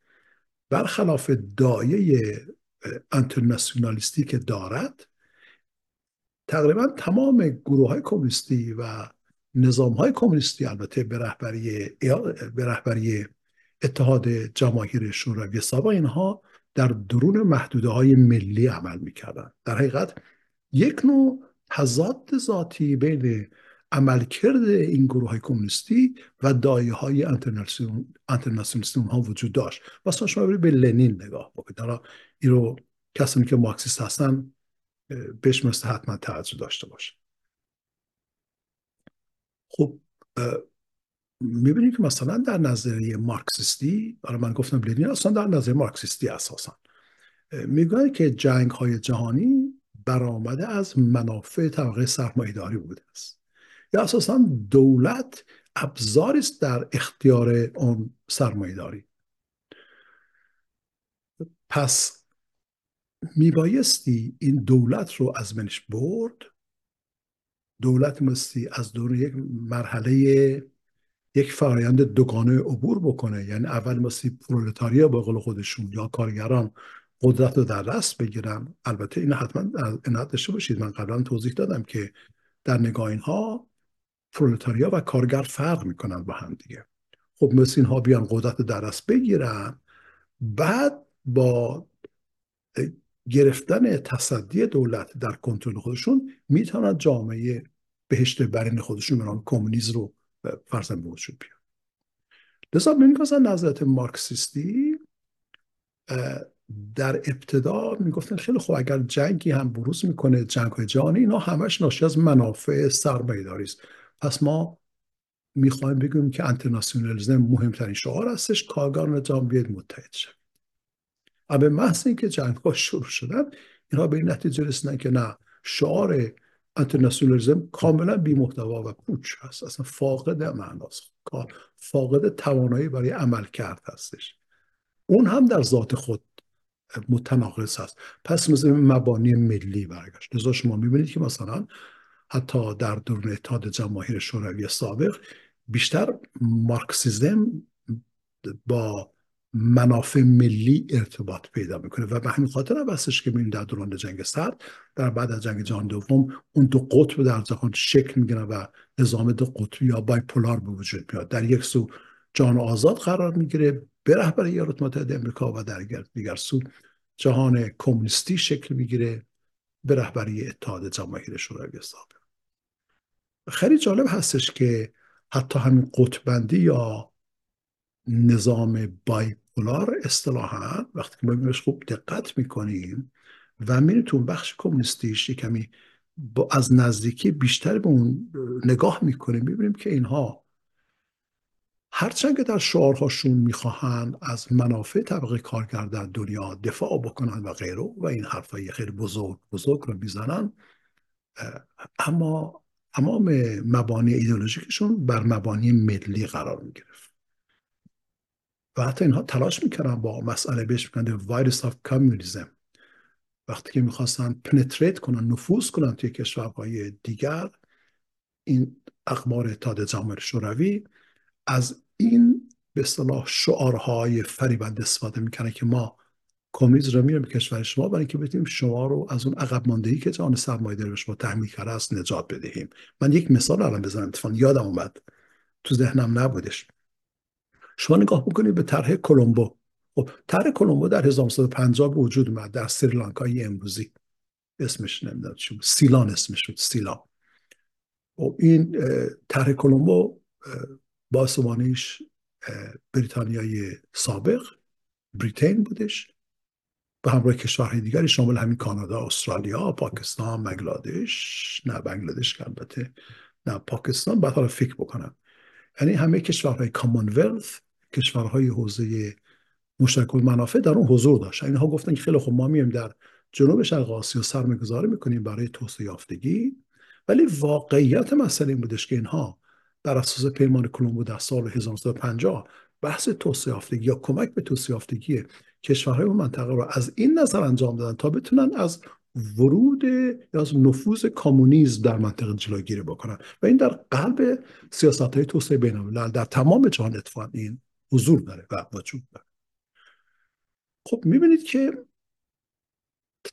برخلاف دایه انترناسیونالیستی که دارد تقریبا تمام گروه های کمونیستی و نظام های کمونیستی البته به رهبری به رهبری اتحاد جماهیر شوروی سابق اینها در درون محدوده های ملی عمل می‌کردن در حقیقت یک نوع تضاد ذاتی بین عملکرد این گروه های کمونیستی و دایه های انترناسیونالیستی ها وجود داشت. مثلا شما برید به لنین نگاه بکنید. حالا این رو کسانی که مارکسیست هستن بهش مثل حتما توجه داشته باشه خب می‌بینیم که مثلا در نظریه مارکسیستی حالا من گفتم لنین اصلا در نظریه مارکسیستی اساسا می‌گوید که جنگ های جهانی برآمده از منافع طبقه سرمایهداری بوده است. یا اساسا دولت ابزاری است در اختیار آن سرمایهداری. پس میبایستی این دولت رو از منش برد. دولت مستی از دور یک مرحله یک فرایند دوگانه عبور بکنه. یعنی اول مستی پرولتاریا به قول خودشون یا کارگران قدرت رو در دست بگیرن. البته این حتما عنایت داشته باشید. من قبلا توضیح دادم که در نگاه اینها پرولتاریا و کارگر فرق می‌کنن با هم دیگه. خب مثل اینها بیان قدرت در دست بگیرن. بعد با گرفتن تصدی دولت در کنترل خودشون می‌تونن جامعه بهشت برین خودشون بران کمونیسم رو فرزن به وجود بیان لذا ببینید که نظرت مارکسیستی در ابتدا می‌گفتن خیلی خوب اگر جنگی هم بروز می‌کنه جنگ های جهانی اینا همش ناشی از منافع سرمایه‌داری است. پس ما می‌خوایم بگیم که انترناسیونالیسم مهمترین شعار هستش کارگران جهان بیاید متحد شد اما محض اینکه جنگ ها شروع شدن اینها به این نتیجه رسیدن که نه شعار انترناسیونالیسم کاملا بی محتوا و پوچ هست. اصلا فاقد معناست. فاقد توانایی برای عمل کرد هستش. اون هم در ذات خود متناقض هست. پس مثل مبانی ملی برگشت. لذا شما می‌بینید که مثلا حتی در دوران اتحاد جماهیر شوروی سابق بیشتر مارکسیزم با منافع ملی ارتباط پیدا می‌کنه. و به همین خاطر هم هستش که می‌بینید در دوران جنگ سرد در بعد از جنگ جهان دوم اون دو قطب در جهان شکل می‌گیرن و نظام دو قطبی یا بایپولار به وجود میاد. در یک سو جان آزاد قرار می‌گیره به رهبر ایالات متحده امریکا و در دیگر سو جهان کمونیستی شکل می‌گیره به رهبری اتحاد جماهیر شوروی سابق خیلی جالب هستش که حتی همین قطبندی یا نظام بایپولار اصطلاحا وقتی که ما خوب دقت می‌کنیم و میریم تو بخش کمونیستیش کمی با از نزدیکی بیشتر به اون نگاه می‌کنیم می‌بینیم که اینها هرچند که در شعارهاشون می‌خواهند از منافع طبقه کارگر در دنیا دفاع بکنن و غیره و این حرفای خیلی بزرگ بزرگ رو می‌زنن اما تمام مبانی ایدولوژیکشون بر مبانی ملی قرار می‌گرفت. و حتی اینها تلاش می‌کردن با مسئله بهش می‌کنن virus of communism وقتی که می‌خواستن penetrate کنن نفوذ کنن توی کشورهای دیگر این اخبار اتحاد جماهیر شوروی از این به اصطلاح شعارهای فریبنده استفاده می‌کنه که ما کمیز رو میرم کشور شما برای اینکه بتونیم شما رو از اون عقب ماندگی که جهان سرمایه داره شما تحمیل کرده است نجات بدهیم. من یک مثال الان بزنم اتفاقا یادم اومد. تو ذهنم نبودش. شما نگاه بکنید به طرح کلمبو. خب طرح کلمبو در 1950 به وجود اومد در سریلانکای امروزی. اسمش نمی‌دونم چی سیلان اسمش بود سیلان. و خب این طرح کلمبو باسمانیش بریتانیای سابق بریتین بودش. به همراه کشورهای دیگری شامل همین کانادا استرالیا پاکستان بنگلادش. نه بنگلادش البته. نه پاکستان. بعد حالا فکر بکنم. یعنی همه کشورهای کامونولث کشورهای حوزه مشترک منافع در اون حضور داشت. اینها گفتن که خیلی خوب ما میایم در جنوب شرق آسیا سرمایه‌گذاری می‌کنیم برای توسعه یافتگی. ولی واقعیت مسئله این بودش که اینها بر اساس پیمان کلمبو در سال 1950 بحث توسعه یافتگی یا کمک به توسعه یافتگی کشورهای اون منطقه رو از این نظر انجام دادن تا بتونن از ورود یا از نفوذ کمونیسم در منطقه جلوگیری بکنن. و این در قلب سیاست های توسعه بین در تمام جهان اتفاق این حضور داره و وجود داره. خب می‌بینید که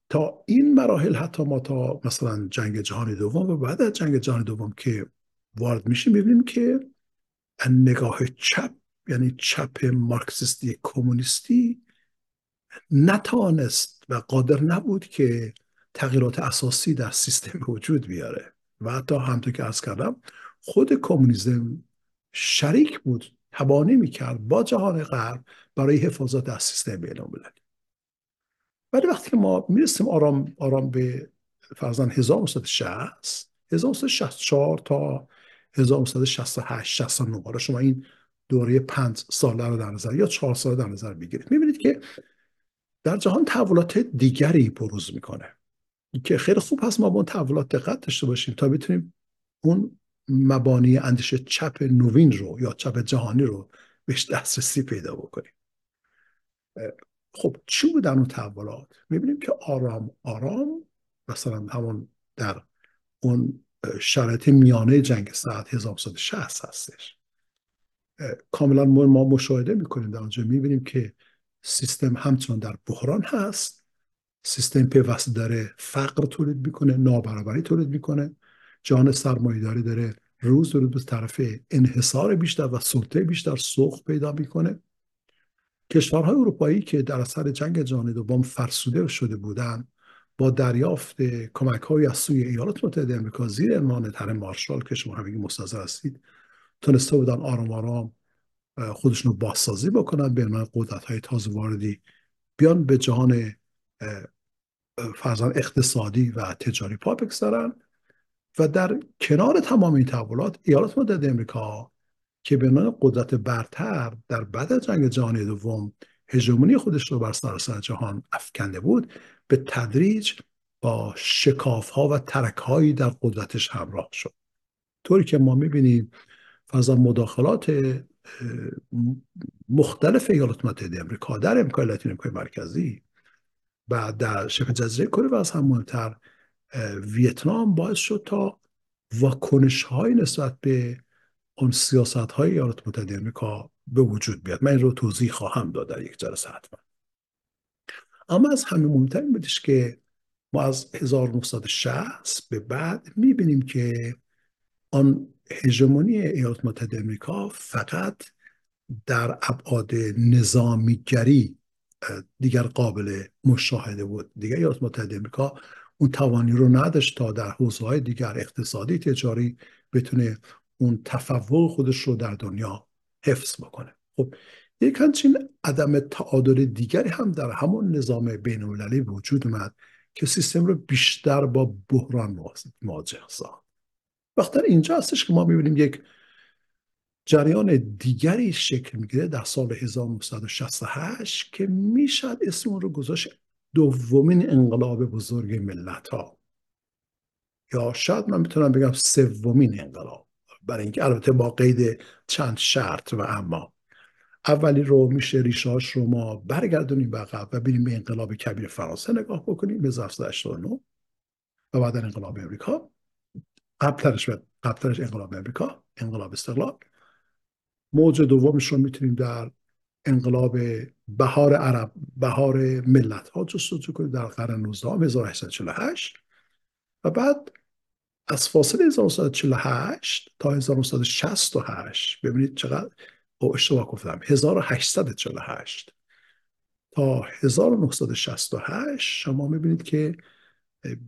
تا این مراحل حتی ما تا مثلا جنگ جهانی دوم و بعد از جنگ جهانی دوم که وارد میشیم می‌بینیم که نگاه چپ یعنی چپ مارکسیستی کمونیستی نتوانست و قادر نبود که تغییرات اساسی در سیستم وجود بیاره. و حتی همطور که ارز کردم خود کمونیسم شریک بود تبانی می‌کرد با جهان غرب برای حفاظت از سیستم بین ولی وقتی که ما می‌رسیم آرام آرام به فرزن 1960 1964 تا 1968 69 حالا شما این دوره پنج ساله رو در نظر یا چهار ساله در نظر بگیرید. می‌بینید که در جهان تحولات دیگری بروز می‌کنه. که خیلی خوب هست ما با اون تحولات دقت داشته باشیم تا بتونیم اون مبانی اندیشه چپ نوین رو یا چپ جهانی رو بهش دسترسی پیدا بکنیم. خب چی بود در اون تحولات؟ می‌بینیم که آرام آرام مثلا همون در اون شرایط میانه جنگ ساعت 1960 هستش. کاملا ما مشاهده می‌کنیم در اونجا. می‌بینیم که سیستم همچنان در بحران هست. سیستم پیوسته داره فقر تولید می‌کنه نابرابری تولید می‌کنه. جان سرمایهداری داره روز به روز به طرف انحصار بیشتر و سلطه بیشتر سوخ پیدا می‌کنه. کشورهای اروپایی که در اثر جنگ جهانی دوم فرسوده شده بودند با دریافت کمک های از سوی ایالات متحده امریکا زیر عنوان طرح مارشال که شما همگی مستظر هستید تونسته بودن آرام آرام خودشون رو بازسازی بکنن به من قدرت های تازه واردی بیان به جهان فرزن اقتصادی و تجاری پا بگذارن و در کنار تمام این تحولات ایالات متحده امریکا که به عنوان قدرت برتر در بعد از جنگ جهانی دوم هژمونی خودش رو بر سراسر جهان افکنده بود به تدریج با شکاف ها و ترک هایی در قدرتش همراه شد. طوری که ما می‌بینیم فضا مداخلات مختلف ایالات متحده امریکا در امریکای لاتین امریکای مرکزی و در شبه جزیره کره و از هم مهمتر ویتنام باعث شد تا واکنش های نسبت به اون سیاست های ایالات متحده امریکا به وجود بیاد. من این رو توضیح خواهم داد در یک جلسه حتما. اما از همه مهمتر این بودش که ما از 1960 به بعد می‌بینیم که آن هژمونی ایالات متحده امریکا فقط در ابعاد نظامیگری دیگر قابل مشاهده بود. دیگر ایالات متحده امریکا اون توانی رو نداشت تا در حوزه های دیگر اقتصادی تجاری بتونه اون تفوق خودش رو در دنیا حفظ بکنه. خب یک همچین عدم تعادل دیگری هم در همون نظام بین المللی وجود اومد که سیستم رو بیشتر با بحران مواجه ساخت. وقتی اینجا هستش که ما می‌بینیم یک جریان دیگری شکل می‌گیره در سال 1968 که می‌شد اسم اون رو گذاشت دومین انقلاب بزرگ ملت ها یا شاید من می‌تونم بگم سومین انقلاب. برای اینکه البته با قید چند شرط و اما اولی رو میشه ریشاش رو ما برگردونیم عقب و بریم به انقلاب کبیر فرانسه نگاه بکنیم به 1989 و بعد انقلاب امریکا. قبلترش قبلترش انقلاب امریکا انقلاب استقلال. موج دومش رو می‌تونیم در انقلاب بهار عرب بهار ملت ها جستجو کنیم در قرن 19 1848 و بعد از فاصله 1948 تا 1968 ببینید چقدر او اشتباه گفتم. 1848 تا 1968 شما می‌بینید که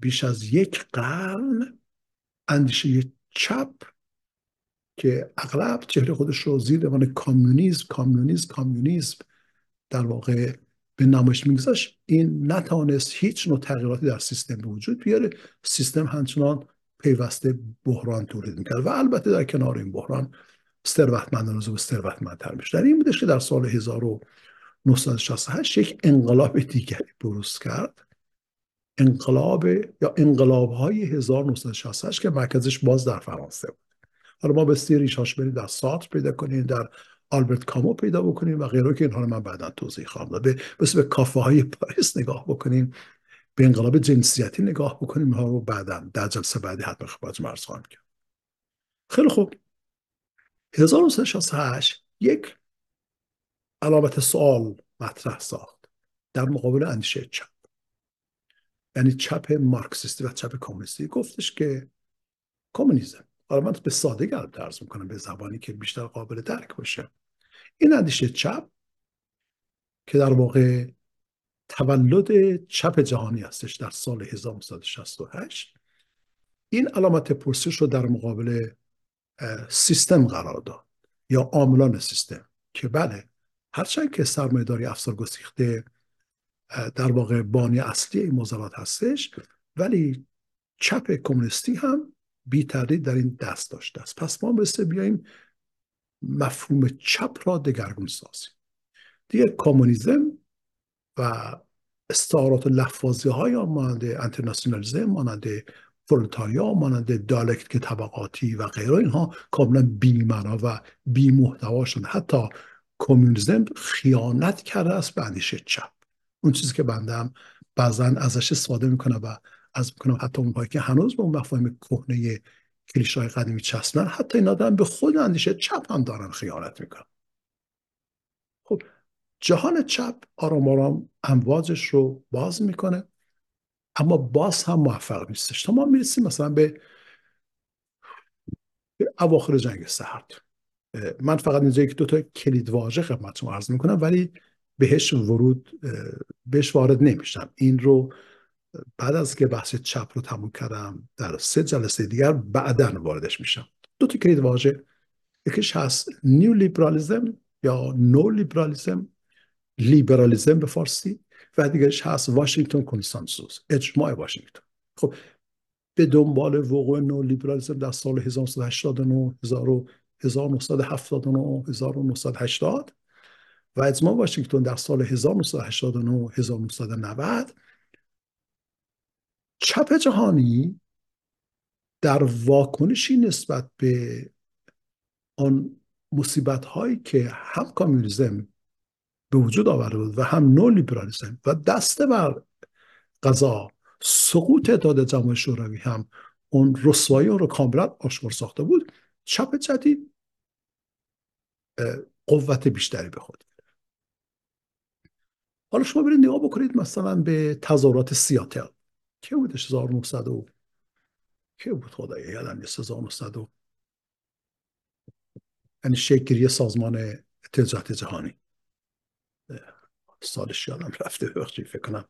بیش از یک قرن اندیشه چپ که اغلب چهره خودش رو زیر عنوان کامیونیزم کامیونیزم کامیونیزم در واقع به نمایش میگذاشت. این نتوانست هیچ نوع تغییراتی در سیستم به وجود بیاره. سیستم همچنان پیوسته بحران تولید می‌کرد و البته در کنار این بحران ثروتمندان روز ثروتمندتر میشه در این بودش که در سال 1968 یک انقلاب دیگری بروز کرد. انقلاب یا انقلاب های 1968 که مرکزش باز در فرانسه بود. حالا ما به ریشاش بریم در سات پیدا کنیم در آلبرت کامو پیدا بکنیم و غیره که اینها رو من بعدا توضیح خواهم داد. بس به کافه های پاریس نگاه بکنیم به انقلاب جنسیتی نگاه بکنیم اینها رو بعدا در جلسه بعدی حتما خدمتتون عرض خواهم کرد. خیلی خوب. 1968 یک علامت سوال مطرح ساخت در مقابل اندیشه چپ. یعنی چپ مارکسیستی و چپ کمونیستی. گفتش که کمونیسم حالا من به ساده گرم درز می‌کنم به زبانی که بیشتر قابل درک باشه. این اندیشه چپ که در واقع تولد چپ جهانی هستش در سال 1968 این علامت پرسش رو در مقابل سیستم قرار داد یا عاملان سیستم که بله هرچند که سرمایه‌داری افسار گسیخته در واقع بانی اصلی این موضوعات هستش ولی چپ کمونیستی هم بی تردید در این دست داشته است. پس ما بسته بیاییم مفهوم چپ را دگرگون سازیم. دیگه کمونیسم و استعارات لفاظی های مانند انترناسیونالیزم مانند پرولتاریا مانند که طبقاتی و غیره اینها کاملا بیمنا و بی محتوا شده حتی کمونیسم خیانت کرده است به اندیشه چپ. اون چیزی که بندم بعضا ازش استفاده می‌کنه و از می‌کنم حتی اونهایی که هنوز به اون مفاهیم کهنه کلیشه های قدیمی چسبن حتی این آدم به خود اندیشه چپ هم دارن خیانت می‌کنن. خب جهان چپ آرام آرام امواجش رو باز می‌کنه اما باز هم موفق نیستش. تا ما می‌رسیم مثلا به اواخر جنگ سرد. من فقط اینجا یک دو تا کلید واژه خدمتتون عرض می‌کنم ولی بهش ورود بهش وارد نمیشم. این رو بعد از که بحث چپ رو تموم کردم در سه جلسه دیگر بعدا واردش میشم. دو تا کلید واژه یکیش هست neoliberalism یا نو لیبرالیزم لیبرالیزم به فارسی و دیگرش هست Washington Consensus اجماع واشنگتن. خب به دنبال وقوع نو لیبرالیزم در سال 1989 1979 1980 و اجماع واشنگتن در سال 1989 1990 چپ جهانی در واکنشی نسبت به آن مصیبت هایی که هم کامیونیزم به وجود آورده بود و هم نو لیبرالیسم و دسته بر قضا سقوط اتحاد جماهیر شوروی هم اون رسوایی رو کاملا آشکار ساخته بود چپ جدید قوت بیشتری به خود حالا شما برید نگاه بکنید مثلا به تظاهرات سیاتل. که بودش 1900 و که بود خدایا یادم نیست 1900 و یعنی شکلی سازمان تجارت جهانی. سالش یادم رفته ببخشید فکر کنم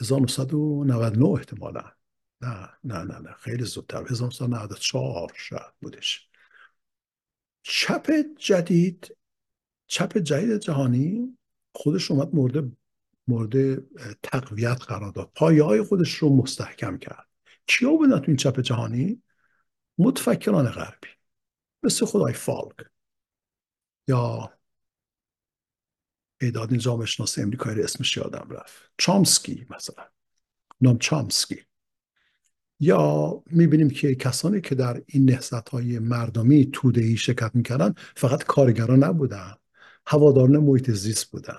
1999 احتمالا. نه نه نه نه خیلی زودتر. 1994 شاید بودش. چپ جدید چپ جدید جهانی خودش اومد مورد مورد تقویت قرار داد. پایه های خودش رو مستحکم کرد. کیا بودن تو این چپ جهانی؟ متفکران غربی. مثل خدای فالک. یا اعداد جامعه شناس امریکایی رو اسمش یادم رفت. چامسکی مثلا. نام چامسکی. یا می‌بینیم که کسانی که در این نهضت های مردمی تودهی شرکت می‌کردن فقط کارگران نبودن. هواداران محیط زیست بودن.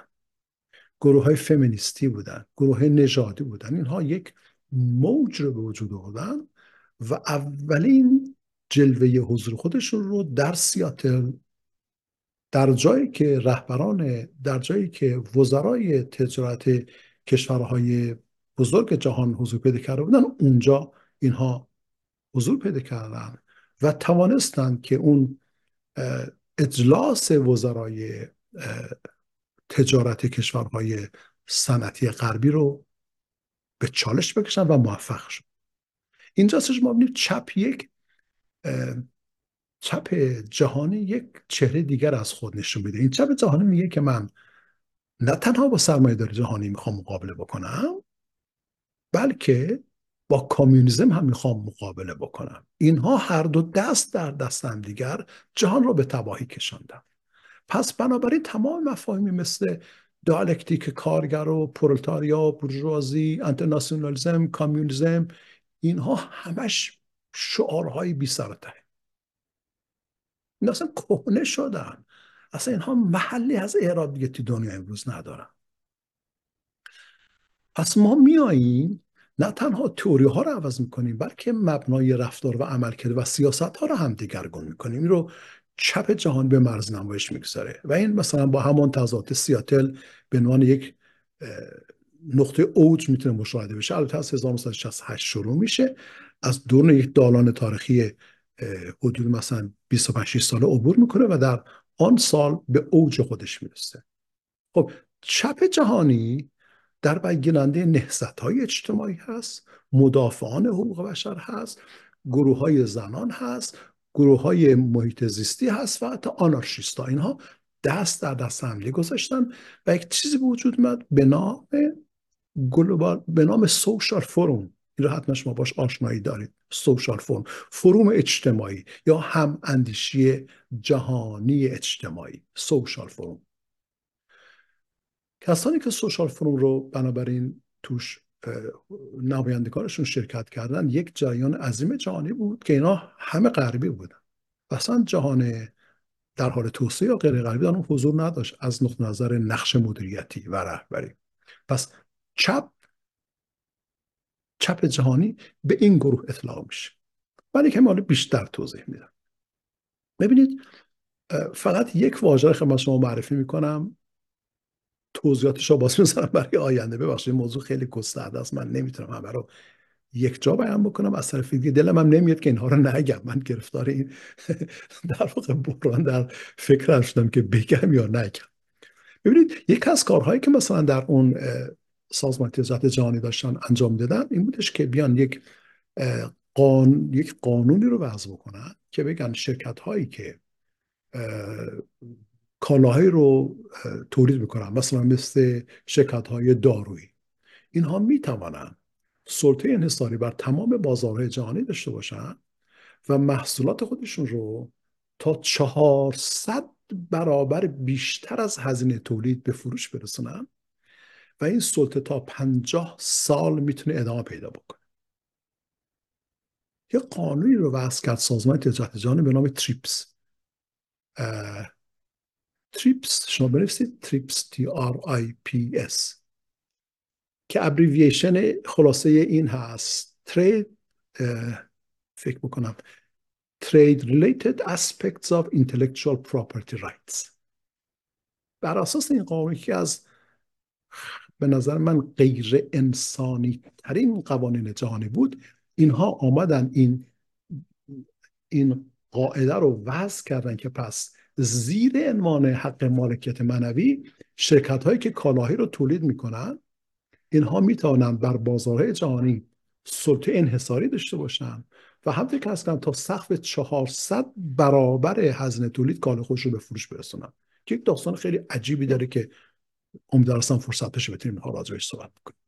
گروه های فمینیستی بودن گروه نژادی بودن. اینها یک موج رو به وجود آوردن و اولین جلوه حضور خودشون رو در سیاتل در جایی که رهبران در جایی که وزرای تجارت کشورهای بزرگ جهان حضور پیدا کرده بودن اونجا اینها حضور پیدا کردن و توانستند که اون اجلاس وزرای تجارت کشورهای صنعتی غربی رو به چالش بکشن و موفق شد اینجا ما ببینید چپ یک چپ جهانی یک چهره دیگر از خود نشون میده. این چپ جهانی میگه که من نه تنها با سرمایه داری جهانی می‌خوام مقابله بکنم بلکه با کامیونیزم هم می‌خوام مقابله بکنم. اینها هر دو دست در دست هم دیگر جهان رو به تباهی کشاندن. پس بنابراین تمام مفاهیمی مثل دیالکتیک کارگر و پرولتاریا بورژوازی انترناسیونالیزم کامیونیزم اینها همش شعارهای بی سرته. این اصلا کهنه شدن. اصلا اینها محلی از اعراب دیگه تو دنیا امروز ندارن. پس ما میاییم نه تنها توری ها رو عوض می‌کنیم بلکه مبنای رفتار و عمل کرده و سیاست ها رو هم دیگرگون می‌کنیم. این رو چپ جهان به مرز نمایش می‌گذاره. و این مثلا با همان تضاد سیاتل به عنوان یک نقطه اوج می‌تونه مشاهده بشه. البته از 1968 شروع میشه. از دورن یک دالان تاریخی حدود مثلا 25 ساله عبور می‌کنه و در آن سال به اوج خودش می‌رسه. خب چپ جهانی در بگیرنده نهزت های اجتماعی هست مدافعان حقوق بشر هست گروه های زنان هست گروه های محیط زیستی هست و حتی آنارشیست ها اینها دست در دست حمله گذاشتن و یک چیزی به وجود اومد به نام گلوبال به نام سوشال فروم این رو حتما شما باش آشنایی دارید. سوشال فروم فروم اجتماعی یا هم اندیشی جهانی اجتماعی. سوشال فروم کسانی که سوشال فروم رو بنابراین توش نمایندگانشون شرکت کردن یک جریان عظیم جهانی بود که اینا همه غربی بودن. اصلا جهان در حال توسعه یا غیر غربی در اون حضور نداشت. از نقطه نظر نقش مدیریتی و رهبری. پس چپ چپ جهانی به این گروه اطلاق میشه. من یک حالا بیشتر توضیح میدم. ببینید فقط یک واژه خدمت شما معرفی می‌کنم. توضیحاتش رو باز می‌ذارم برای آینده. ببخشید موضوع خیلی گسترده است. من نمی‌تونم همه رو یک جا بیان بکنم. از طرف دیگه دلم هم نمیاد که اینها رو نگم. من گرفتار این [LAUGHS] در واقع بحران در فکر شدم که بگم یا نگم. ببینید یک از کارهایی که مثلا در اون سازمان تجارت جهانی داشتن انجام دادن این بودش که بیان یک قان... یک قانونی رو وضع بکنن که بگن شرکت هایی که کالاهایی رو تولید می‌کنن. مثلا مثل شرکت های دارویی. اینها می‌توانند سلطه انحصاری بر تمام بازارهای جهانی داشته باشن و محصولات خودشون رو تا 400 برابر بیشتر از هزینه تولید به فروش برسونن و این سلطه تا 50 سال می‌تونه ادامه پیدا بکنه. یه قانونی رو وضع کرد سازمان تجارت جهانی به نام TRIPS. TRIPS شما بنویسید TRIPS T R I P S که abbreviation خلاصه این هست. trade فکر بکنم Trade Related Aspects of Intellectual Property Rights. بر اساس این قانون که از به نظر من غیر انسانی ترین قوانین جهانی بود. اینها آمدن این این قاعده رو وضع کردن که پس زیر عنوان حق مالکیت منوی شرکت هایی که کالاهایی رو تولید می‌کنن اینها می‌توانند بر بازارهای جهانی سلطه انحصاری داشته باشند و همطور که هستن تا سقف 400 برابر هزینه تولید کالا خودش رو به فروش برسونن که یک داستان خیلی عجیبی داره که امیدوارم فرصت بشه بتونیم اینها راجعش صحبت بکنیم.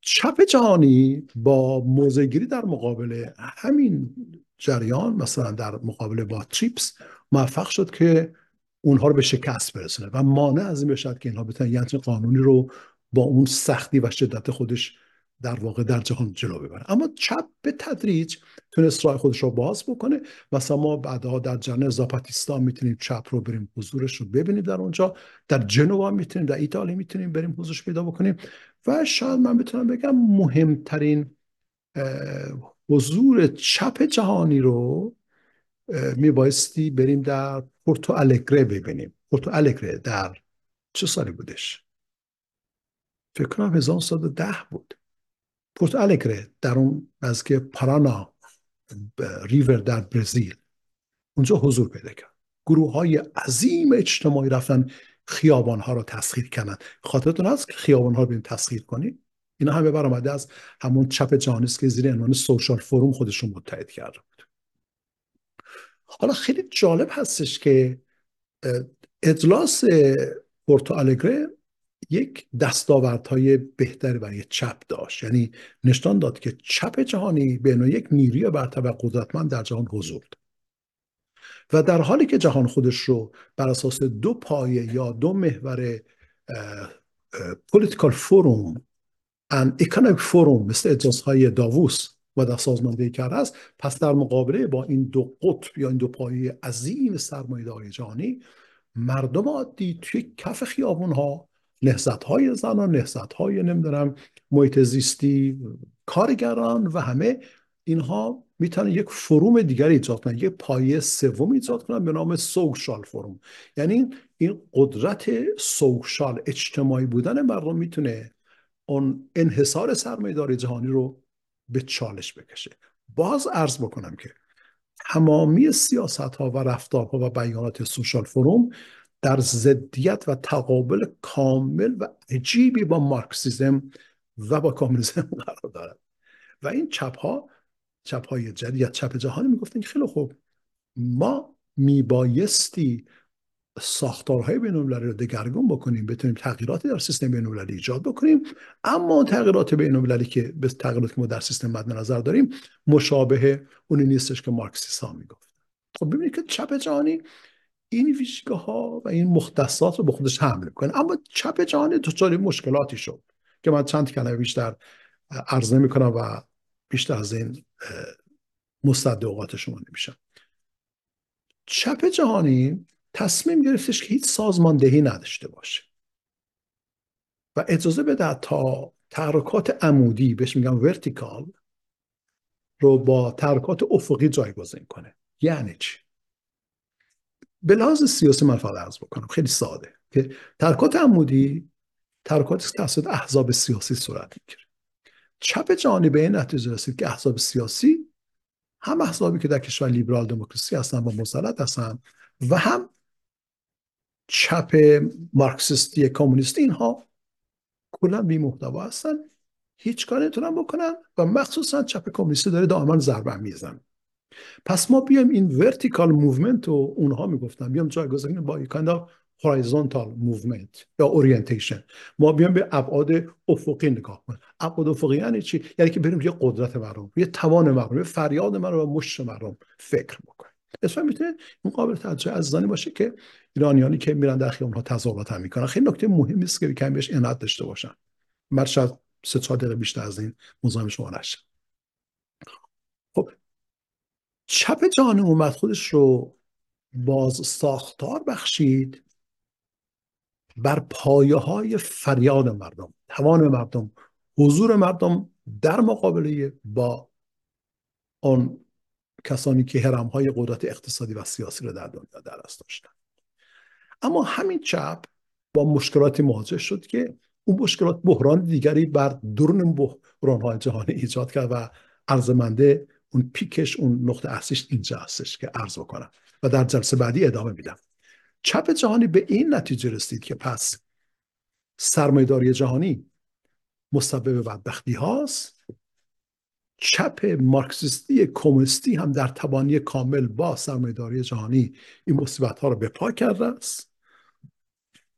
چپ جهانی با موزگیری در مقابل همین جریان مثلا در مقابله با تریپس موفق شد که اونها رو به شکست برسونه و مانع از این بشد که اینها بتونن یه قانونی رو با اون سختی و شدت خودش در واقع در جهان جلو ببره. اما چپ به تدریج تونست راه خودش رو باز بکنه. مثلا ما بعدها در جنه زاپاتیستا می‌تونیم چپ رو بریم حضورش رو ببینیم در اونجا. در جنوا می‌تونیم در ایتالیا می‌تونیم بریم حضورش پیدا بکنیم. و شاید من بتونم بگم مهمترین حضور چپ جهانی رو میبایستی بریم در پورتو الگره ببینیم. پورتو الگره در چه سالی بودش؟ فکر کنم 1910 بود. پورتو الگره در اون نزدیک پارانا ریور در برزیل. اونجا حضور پیدا کرد. گروه های عظیم اجتماعی رفتن خیابان ها رو تسخیر کردن. خاطرتون هست که خیابان ها رو بیم تسخیر کنید اینا همه برآمده از همون چپ جهانی که زیر عنوان سوشال فروم خودشون متحد کرده بود. حالا خیلی جالب هستش که اجلاس پورتو الگره یک دستاوردهای بهتری برای چپ داشت. یعنی نشان داد که چپ جهانی به یک نیروی برتر و قدرتمند در جهان حضور و در حالی که جهان خودش رو بر اساس دو پایه یا دو محور political forum and economic forum مثل اجلاس های داووس و در سازماندهی کرده است. پس در مقابله با این دو قطب یا این دو پایه عظیم سرمایه‌داری جهانی مردم عادی توی کف خیابون ها نهضت های زنان نهضت های نمی‌دونم محیط زیستی کارگران و همه اینها می‌تونن یک فروم دیگری ایجاد کنن یک پایه سوم ایجاد کنن به نام سوشال فروم. یعنی این قدرت سوشال اجتماعی بودن مردم می‌تونه اون انحصار سرمایه‌داری جهانی رو به چالش بکشه. باز عرض بکنم که تمامی سیاست ها و رفتارها و بیانات سوشال فروم در ضدیت و تقابل کامل و عجیبی با مارکسیزم و با کامونیسم قرار دارد و این چپ ها چپ های جدید چپ جهانی می‌گفتن که خیلی خوب ما میبایستی ساختارهای بین رو دگرگون بکنیم بتونیم تغییراتی در سیستم بین ایجاد بکنیم. اما تغییرات بین که به تغییراتی که ما در سیستم مد نظر داریم مشابه اونی نیستش که مارکسیست ها می‌گفت. خب ببینید که چپ جهانی این ویژگاه ها و این مختصات رو به خودش حمل می‌کنه. اما چپ جهانی دچار مشکلاتی شد که من چند کلمه بیشتر عرض می‌کنم و بیشتر از این مستد اوقات شما نمیشم. چپ جهانی تصمیم گرفتش که هیچ سازماندهی نداشته باشه. و اجازه بده تا تحرکات عمودی بهش میگم ورتیکال رو با تحرکات افقی جایگزین کنه. یعنی چی؟ به لحاظ سیاسی من فقط عرض بکنم خیلی ساده که تحرکات عمودی که توسط احزاب سیاسی صورت می‌گیره. چپ جهانی به این نتیجه رسید که احزاب سیاسی هم احزابی که در کشور لیبرال دموکراسی هستن و مسلط هستن و هم چپ مارکسیستی کمونیستی اینها کلا بی محتوا هستن. هیچ کاری نتونن بکنن و مخصوصا چپ کمونیستی داره دائما ضربه میزن پس ما بیایم این vertical movement رو اونها می‌گفتن بیام جایگزین با یک horizontal movement یا orientation ما بیام به ابعاد افقی نگاه کنیم. ابعاد افقی یعنی چی؟ یعنی که بریم یه قدرت مردم یه توان مردم یه فریاد مردم و مشت مردم فکر بکنیم. اصلا می‌تونه این قابل توجه عزیزانی باشه که ایرانیانی که میرن در خیابون ها تظاهرات هم می‌کنن. خیلی نکته مهمی است که کمی بهش عنایت داشته باشن. من شاید سه چهار دقیقه بیشتر از این مزاحم شما نشه خب چپ جهان اومد خودش رو باز ساختار بخشید بر پایه های فریاد مردم توان مردم حضور مردم در مقابله با آن کسانی که هرم های قدرت اقتصادی و سیاسی رو در دنیا در داشتن. اما همین چپ با مشکلاتی مواجه شد که اون مشکلات بحران دیگری بر درون بحران های جهانی ایجاد کرد و ارزمنده اون پیکش اون نقطه اصلیش اینجا هستش که عرض بکنم و در جلسه بعدی ادامه میدم. چپ جهانی به این نتیجه رسید که پس سرمایداری جهانی مسبب بدبختی هاست چپ مارکسیستی کمونیستی هم در تبانی کامل با سرمایداری جهانی این مصیبت ها رو به پا کرده است.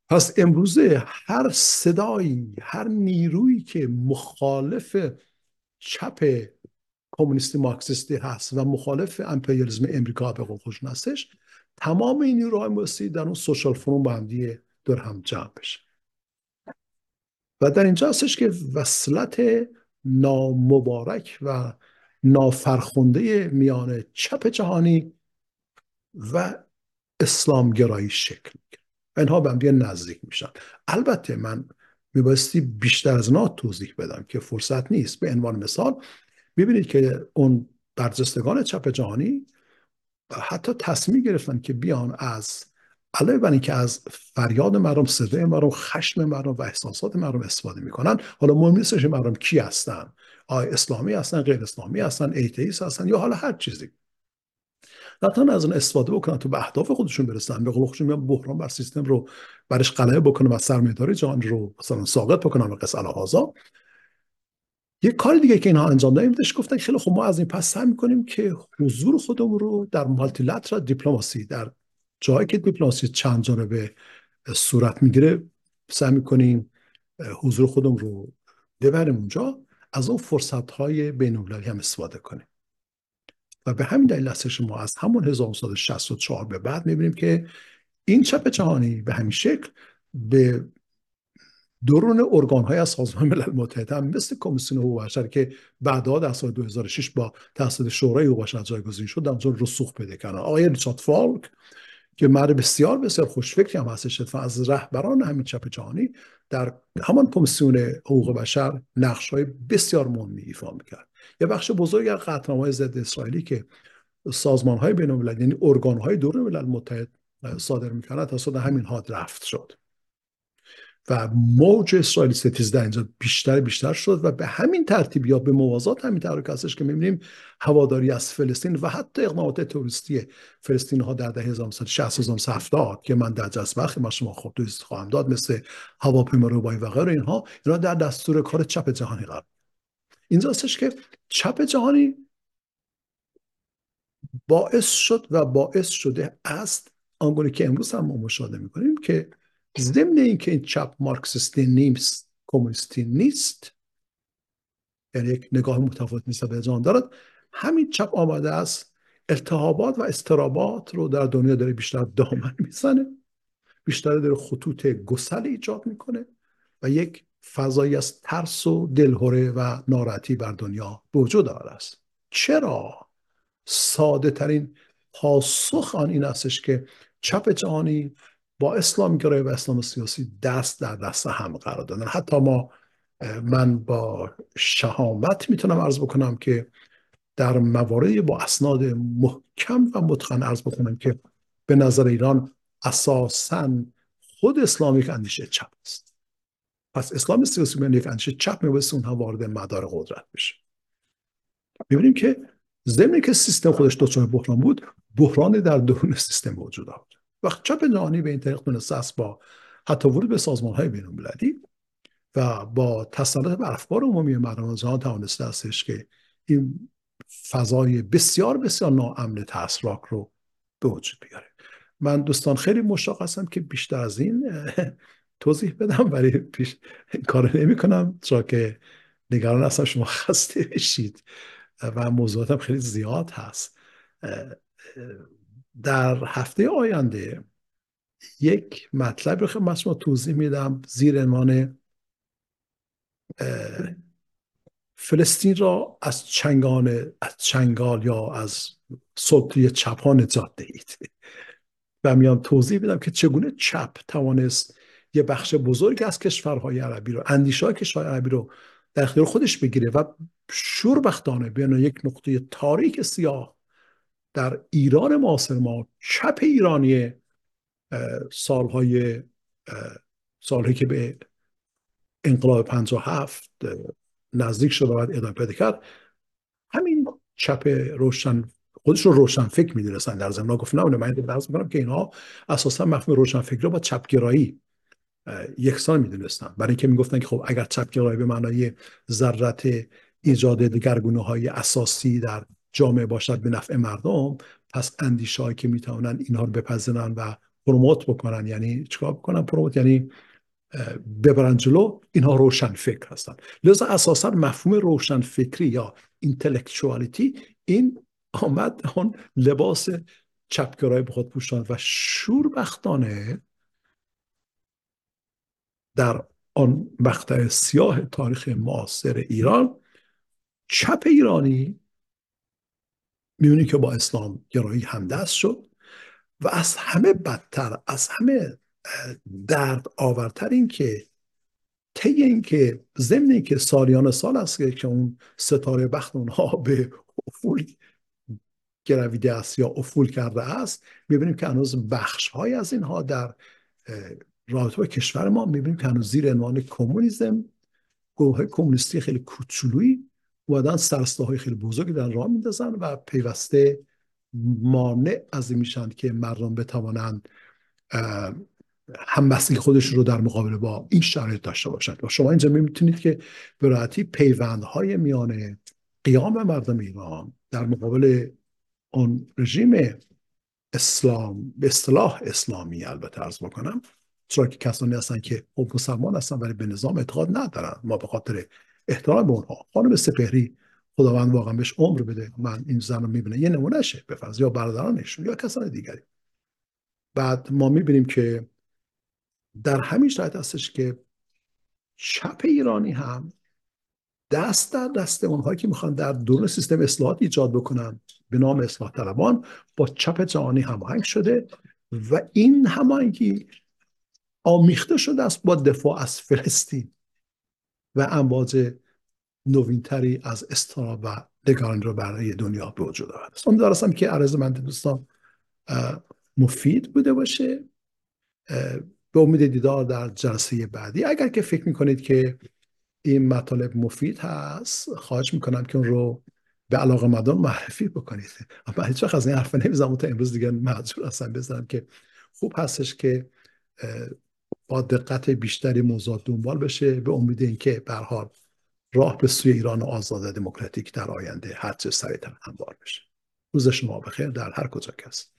پس امروزه هر صدایی هر نیرویی که مخالف چپ کمونیستی مارکسیستی هست و مخالف امپریالیسم امریکا به قول خودشون هستش تمام این نیروهای موسیقی در اون سوشال فروم با هم دیگه دور هم جمع بشه. و در اینجا هستش که وصلت نامبارک و نافرخونده میان چپ جهانی و اسلامگرایی شکل می‌گیره. اینها به هم نزدیک میشن. البته من میبایستی بیشتر از اینا توضیح بدم که فرصت نیست. به عنوان مثال می‌بینید که اون برجستگان چپ جهانی حتی تصمیم گرفتن که بیان از علاوه بر اینکه از فریاد مردم صدای مردم خشم مردم و احساسات مردم استفاده می‌کنن حالا مهم نیستش مردم کی هستن. آیا اسلامی هستن غیر اسلامی هستن ایتئیست هستن یا حالا هر چیزی. نتونن از اون استفاده بکنن تو به اهداف خودشون برسن. به خودشون بحران بر سیستم رو برش غلبه بکنن و سرمایه‌داری جهان رو مثلا ساقط بکنن و قصه هازا یه کار دیگه که اینها انجام دادن بهش گفتن خیلی خب ما از این پس سعی می‌کنیم که حضور خودمون رو در مالتی دیپلماسی در جایی که دیپلماسی چند جانبه صورت می‌گیره سعی می‌کنیم حضور خودمون رو ببریم اونجا از اون فرصت های بین هم استفاده کنیم. و به همین دلیل هستش ما از همون 1964 به بعد می‌بینیم که این چپ جهانی به همین شکل به درون ارگان های از سازمان ملل متحد هم مثل کمیسیون حقوق بشر که بعدها در سال 2006 با توسط شورای حقوق بشر جایگزین شد در اونجا رسوخ پیدا کردن. آقای ریچارد فالک که مرد بسیار بسیار خوشفکری هم هستش و از رهبران همین چپ جهانی در همان کمیسیون حقوق بشر نقش های بسیار مهمی ایفا می‌کرد. یه بخش بزرگ از های ضد اسرائیلی که سازمان های بین الملل یعنی ارگان های دور ملل متحد صادر می‌کردن توسط همین ها رفت شد. و موج اسرائیل ستیز در اینجا بیشتر بیشتر شد و به همین ترتیب یا به موازات همین تحرک هستش که می‌بینیم هواداری از فلسطین و حتی اقدامات توریستی فلسطین ها در دهه 1960 که من در جلسه برخی ما شما خب دوست خواهم داد مثل هواپیما روبایی و غیر اینها اینا در دستور کار چپ جهانی قرار اینجا هستش که چپ جهانی باعث شد و باعث شده است آنگونه که امروز هم ما مشاهده می‌کنیم که ضمن اینکه این چپ مارکسیستی نیست کمونیستی نیست یعنی یک نگاه متفاوت نیست به جان دارد همین چپ آمده است التهابات و استرابات رو در دنیا داره بیشتر دامن می‌زنه بیشتر داره خطوط گسل ایجاد می‌کنه و یک فضایی از ترس و دلهوره و ناراحتی بر دنیا به وجود است چرا؟ ساده ترین پاسخ آن این استش که چپ جهانی با اسلام گرای و اسلام سیاسی دست در دست هم قرار دادن. حتی ما من با شهامت می‌تونم عرض بکنم که در مواردی با اسناد محکم و متقن عرض بکنم که به نظر ایران اساسا خود اسلام یک اندیشه چپ است. پس اسلام سیاسی به یک اندیشه چپ میبایست اونها وارد مدار قدرت بشه. می‌بینیم که ضمن که سیستم خودش دچار بحران بود بحران در درون سیستم وجود آورد وقت چپ جهانی به این طریق تونسته است با حتی ورود به سازمان های بین و با تسلط بر افکار عمومی مردم جهان توانسته استش که این فضای بسیار بسیار ناامن تسراک رو به وجود بیاره. من دوستان خیلی مشتاق هستم که بیشتر از این [LAUGHS] توضیح بدم ولی پیش کار نمی کنم چرا که نگران هستم شما خسته بشید. و موضوعاتم خیلی زیاد هست. در هفته آینده یک مطلب رو خیلی شما توضیح میدم. زیر عنوان فلسطین را از چنگان از چنگال یا از سلطه چپان نجات دهید و میام توضیح بدم که چگونه چپ توانست یه بخش بزرگ از کشورهای عربی رو اندیشه های کشورهای عربی رو در اختیار خودش بگیره و شوربختانه بین یک نقطه تاریک سیاه در ایران معاصر ما چپ ایرانی سالهای سالهایی که به انقلاب 57 نزدیک شد بعد ادامه پیدا کرد همین چپ روشن خودش رو روشن فکر می‌دونستن در زمان گفت نه من درس می‌کنم که اینها اساسا مفهوم روشن فکر با چپگرایی یکسان می‌دونستن. برای اینکه می‌گفتن که خب اگر چپگرایی به معنای ذرت ایجاد دگرگونه های اساسی در جامعه باشد به نفع مردم پس اندیشه که می‌تونن اینها رو بپذیرن و پروموت بکنن یعنی چیکار بکنن پروموت یعنی ببرن جلو اینها روشن فکر هستن. لذا اساسا مفهوم روشن فکری یا اینتלکچوالیتی این آمد اون لباس چپگرای به خود پوشاند و شوربختانه در آن مقطع سیاه تاریخ معاصر ایران چپ ایرانی میونی که با اسلام گرایی همدست شد و از همه بدتر از همه درد آورتر این که طی این که ضمن که سالیان سال است که اون ستاره بخت اونها به افول گرویده است یا افول کرده است می‌بینیم که هنوز بخش های از اینها در رابطه با کشور ما می‌بینیم که هنوز زیر عنوان کمونیسم گروه کمونیستی خیلی کوچولویی اومدن سرسته های خیلی بزرگی در راه میندازن و پیوسته مانع از این میشن که مردم بتوانند همبستگی خودش رو در مقابل با این شرایط داشته باشند و شما اینجا می‌تونید که به راحتی پیوندهای میان قیام مردم ایران در مقابل اون رژیم اسلام به اصطلاح اسلامی البته ارز بکنم چرا که کسانی هستن که خب مسلمان هستن ولی به نظام اعتقاد ندارن. ما به خاطر احترام به اونها. خانم سپهری خداوند واقعا بهش عمر بده. من این زن رو می‌بینه یه نمونهشه به فرض یا برادرانشون یا کسان دیگری. بعد ما می‌بینیم که در همین شرایط هستش که چپ ایرانی هم دست در دست اونهایی که می‌خوان در دوران سیستم اصلاحات ایجاد بکنن به نام اصلاح طلبان با چپ جهانی هماهنگ شده و این هماهنگی آمیخته شده است با دفاع از فلسطین. و امواج نوینتری از استراب و نگرانی رو برای دنیا به وجود آورده است. امیدوارم که عرض من دوستان مفید بوده باشه. به امید دیدار در جلسه بعدی. اگر که فکر می‌کنید که این مطالب مفید هست خواهش می‌کنم که اون رو به علاقه مدان معرفی بکنید. اما هیچ از این حرف نمی‌زنم؟ تا امروز دیگه معذور هستم بزنم که خوب هستش که با دقت بیشتری موضوع دنبال بشه به امید اینکه به حال راه به سوی ایران آزاد دموکراتیک در آینده هرچه سریعتر هموار بشه. روز شما بخیر در هر کجا که هست